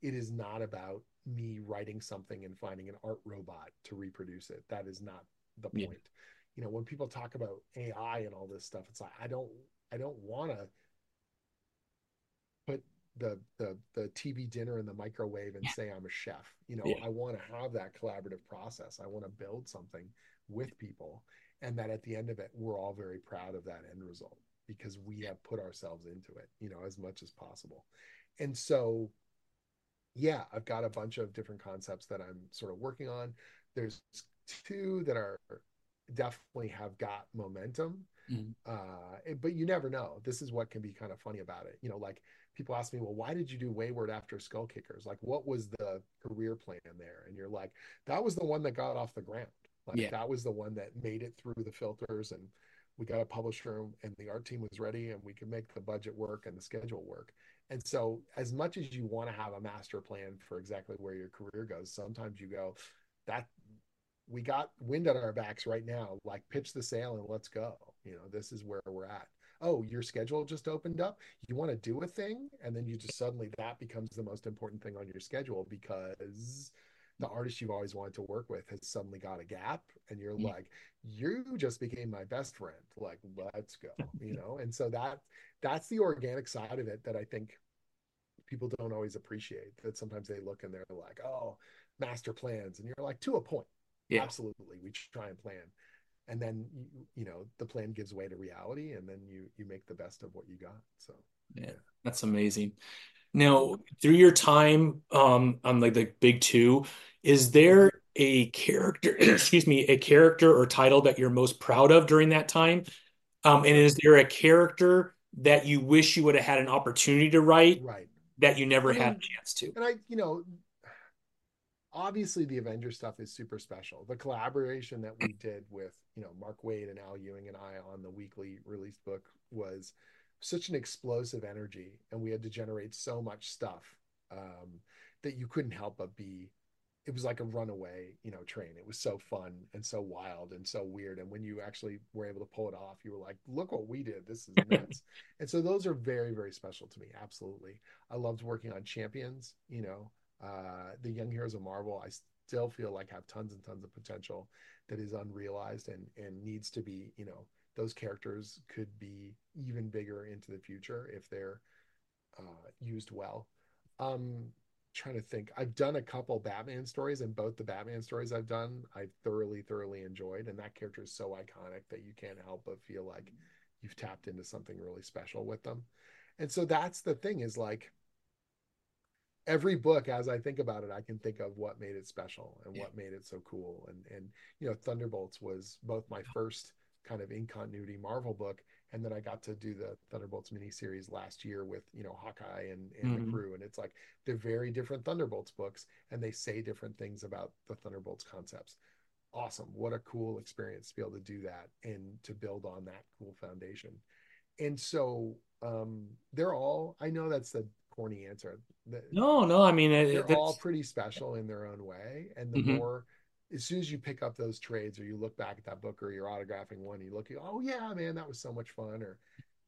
it is not about me writing something and finding an art robot to reproduce it. That is not the point. Yeah. You know, when people talk about AI and all this stuff, it's like I don't I don't want to put the the the TV dinner in the microwave and yeah. say I'm a chef. You know, yeah. I want to have that collaborative process. I want to build something with people and that at the end of it we're all very proud of that end result because we have put ourselves into it, you know, as much as possible. And so yeah, I've got a bunch of different concepts that I'm sort of working on. There's two that are definitely have got momentum. Mm-hmm. Uh, but you never know. This is what can be kind of funny about it. You know, like people ask me, well, why did you do Wayward after Skull Kickers? Like, what was the career plan there? And you're like, that was the one that got off the ground. Like, yeah. that was the one that made it through the filters and we got a publisher and the art team was ready and we could make the budget work and the schedule work. And so, as much as you want to have a master plan for exactly where your career goes, sometimes you go, that we got wind on our backs right now. Like, pitch the sail and let's go. You know, this is where we're at. Oh, your schedule just opened up. You want to do a thing, and then you just suddenly that becomes the most important thing on your schedule because the artist you've always wanted to work with has suddenly got a gap and you're mm-hmm. like you just became my best friend like let's go you know and so that that's the organic side of it that i think people don't always appreciate that sometimes they look and they're like oh master plans and you're like to a point yeah. absolutely. We try and plan. And then you, you know the plan gives way to reality and then you you make the best of what you got so. Yeah that's amazing. Now through your time um on like the big two is there a character excuse me a character or title that you're most proud of during that time? Um and is there a character that you wish you would have had an opportunity to write right. that you never mean, had a chance to? and i you know obviously the Avengers stuff is super special. The collaboration that we did with, you know, Mark Waid and Al Ewing and I on the weekly released book was such an explosive energy. And we had to generate so much stuff um, that you couldn't help but be, it was like a runaway, you know, train. It was so fun and so wild and so weird. And when you actually were able to pull it off, you were like, look what we did. This is nuts. and so those are very, very special to me. Absolutely. I loved working on champions, you know, uh, the young heroes of Marvel, I still feel like have tons and tons of potential that is unrealized and and needs to be, you know, those characters could be even bigger into the future if they're uh, used well. Um, trying to think, I've done a couple Batman stories, and both the Batman stories I've done, I thoroughly, thoroughly enjoyed. And that character is so iconic that you can't help but feel like you've tapped into something really special with them. And so that's the thing is like every book as i think about it i can think of what made it special and yeah. what made it so cool and and you know thunderbolts was both my first kind of in continuity marvel book and then i got to do the thunderbolts miniseries last year with you know hawkeye and, and mm-hmm. the crew and it's like they're very different thunderbolts books and they say different things about the thunderbolts concepts awesome what a cool experience to be able to do that and to build on that cool foundation and so um they're all i know that's the corny answer. No, no, I mean they're it, all pretty special in their own way, and the mm-hmm. more as soon as you pick up those trades or you look back at that book or you're autographing one, you look, oh yeah, man, that was so much fun. Or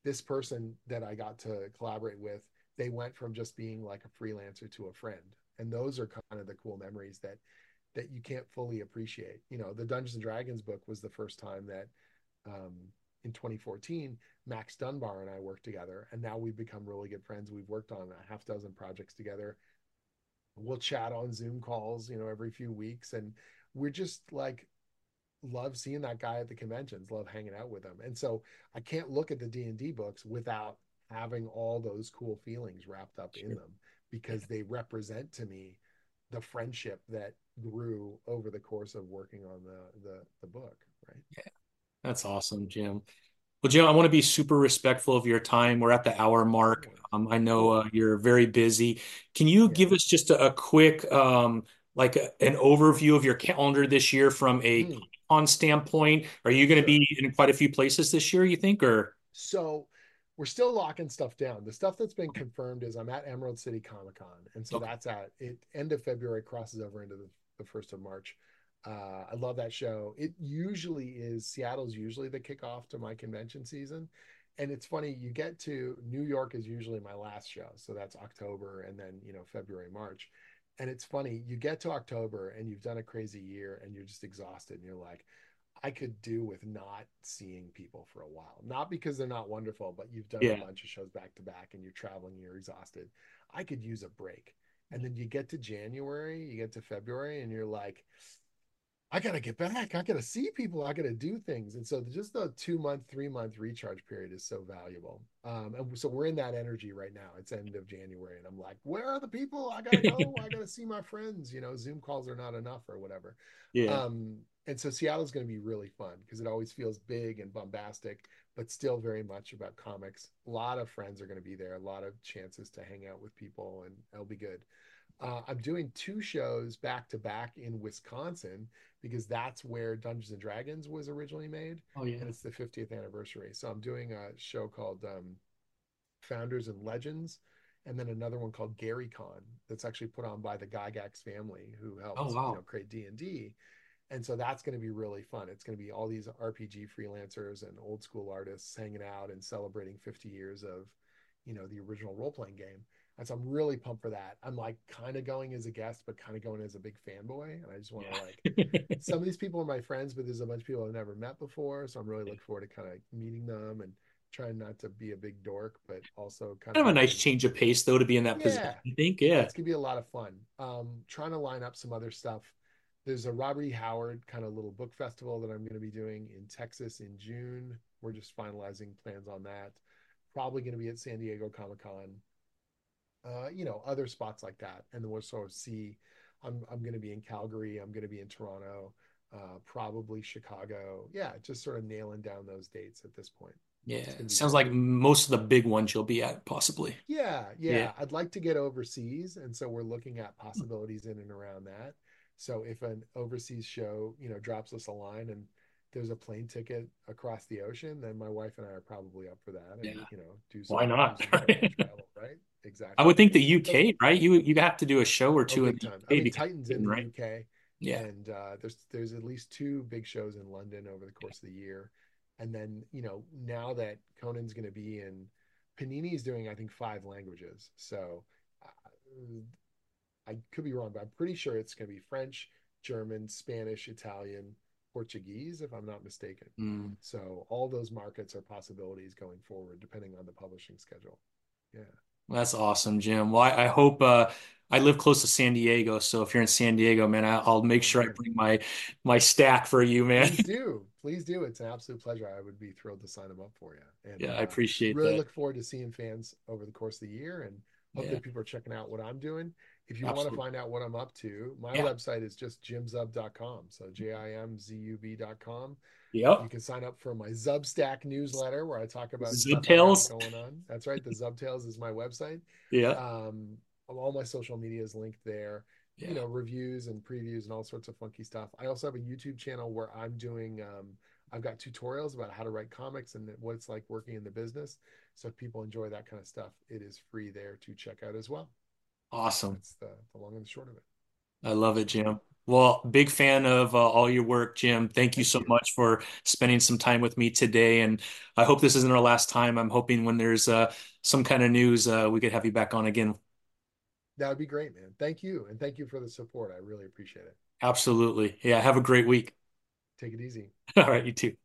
this person that I got to collaborate with, they went from just being like a freelancer to a friend, and those are kind of the cool memories that that you can't fully appreciate. You know, the Dungeons and Dragons book was the first time that um, in 2014 Max Dunbar and I worked together, and now we've become really good friends. We've worked on a half dozen projects together. We'll chat on Zoom calls, you know, every few weeks, and we're just like love seeing that guy at the conventions, love hanging out with him. And so I can't look at the D and D books without having all those cool feelings wrapped up sure. in them because they represent to me the friendship that grew over the course of working on the the, the book. Right. Yeah. That's awesome, Jim. Well, Jim, I want to be super respectful of your time. We're at the hour mark. Um, I know uh, you're very busy. Can you give us just a, a quick, um, like a, an overview of your calendar this year from a mm. on standpoint? Are you going to be in quite a few places this year? You think, or so? We're still locking stuff down. The stuff that's been confirmed is I'm at Emerald City Comic Con, and so okay. that's at it. End of February crosses over into the, the first of March. Uh, I love that show. It usually is Seattle's usually the kickoff to my convention season. And it's funny, you get to New York is usually my last show. So that's October and then, you know, February, March. And it's funny, you get to October and you've done a crazy year and you're just exhausted and you're like, I could do with not seeing people for a while. Not because they're not wonderful, but you've done yeah. a bunch of shows back to back and you're traveling, you're exhausted. I could use a break. And then you get to January, you get to February, and you're like, I gotta get back. I gotta see people. I gotta do things. And so just the two month, three month recharge period is so valuable. Um, and so we're in that energy right now. It's end of January, and I'm like, where are the people? I gotta go. I gotta see my friends. You know, Zoom calls are not enough or whatever. Yeah. Um, and so Seattle's gonna be really fun because it always feels big and bombastic, but still very much about comics. A lot of friends are gonna be there. A lot of chances to hang out with people, and it'll be good. Uh, I'm doing two shows back to back in Wisconsin because that's where Dungeons and Dragons was originally made. Oh yeah, and it's the 50th anniversary. So I'm doing a show called um, Founders and Legends, and then another one called Gary Con that's actually put on by the Gygax family who helped oh, wow. you know, create D and D. And so that's going to be really fun. It's going to be all these RPG freelancers and old school artists hanging out and celebrating 50 years of, you know, the original role playing game And so I'm really pumped for that. I'm like kind of going as a guest, but kind of going as a big fanboy. And I just want to Yeah. like some of these people are my friends, but there's a bunch of people I've never met before. So I'm really looking forward to kind of meeting them and trying not to be a big dork, but also kind Kind of a nice change of pace, though, to be in that position. yeah, I think, yeah, yeah. it's gonna be a lot of fun. Um, trying to line up some other stuff. There's a Robert E. Howard kind of little book festival that I'm going to be doing in Texas in June. We're just finalizing plans on that. Probably going to be at San Diego Comic Con. Uh, you know, other spots like that, and then we'll sort of see. I'm I'm going to be in Calgary. I'm going to be in Toronto. Uh, probably Chicago. Yeah, just sort of nailing down those dates at this point. Yeah. It's Sounds like most of the big ones you'll be at, possibly. Yeah, Yeah. yeah. I'd like to get overseas, and so we're looking at possibilities in and around that. So if an overseas show, you know, drops us a line and there's a plane ticket across the ocean, then my wife and I are probably up for that, and Yeah. you know, do Why not? travel, right? Exactly. I would think the UK, right? You you have to do a show or oh, two in the time. I UK mean, Titan's in the right? UK, Yeah. and uh, there's there's at least two big shows in London over the course of the year, and then you know now that Conan's going to be in, Panini's doing I think five languages, so. Uh, I could be wrong, but I'm pretty sure it's going to be French, German, Spanish, Italian, Portuguese, if I'm not mistaken. Mm. So all those markets are possibilities going forward, depending on the publishing schedule. Yeah, That's awesome, Jim. Well, I, I hope uh, I live close to San Diego, so if you're in San Diego, man, I, I'll make sure I bring my my stack for you, man. please do, please do. It's an absolute pleasure. I would be thrilled to sign them up for you, and Yeah, I uh, appreciate really that. look forward to seeing fans over the course of the year, and hopefully Yeah, people are checking out what I'm doing. If you want to find out what I'm up to, my Yeah. website is just jimzub.com. So J I M Z U B.com. Yeah. You can sign up for my Zubstack newsletter where I talk about stuff I got Zubtails. going on. That's right. The Zubtails is my website. Yeah. Um, all my social media is linked there. Yeah. You know, reviews and previews and all sorts of funky stuff. I also have a YouTube channel where I'm doing, um, I've got tutorials about how to write comics and what it's like working in the business. So if people enjoy that kind of stuff, it is free there to check out as well. Awesome. That's the, the long and the short of it. I love it, Jim. Well, big fan of uh, all your work, Jim. Thank you Thank so you. much for spending some time with me today. And I hope this isn't our last time. I'm hoping when there's uh, some kind of news, uh, we could have you back on again. That would be great, man. Thank you. And thank you for the support. I really appreciate it. Absolutely. Yeah. Have a great week. Take it easy. All right. You too.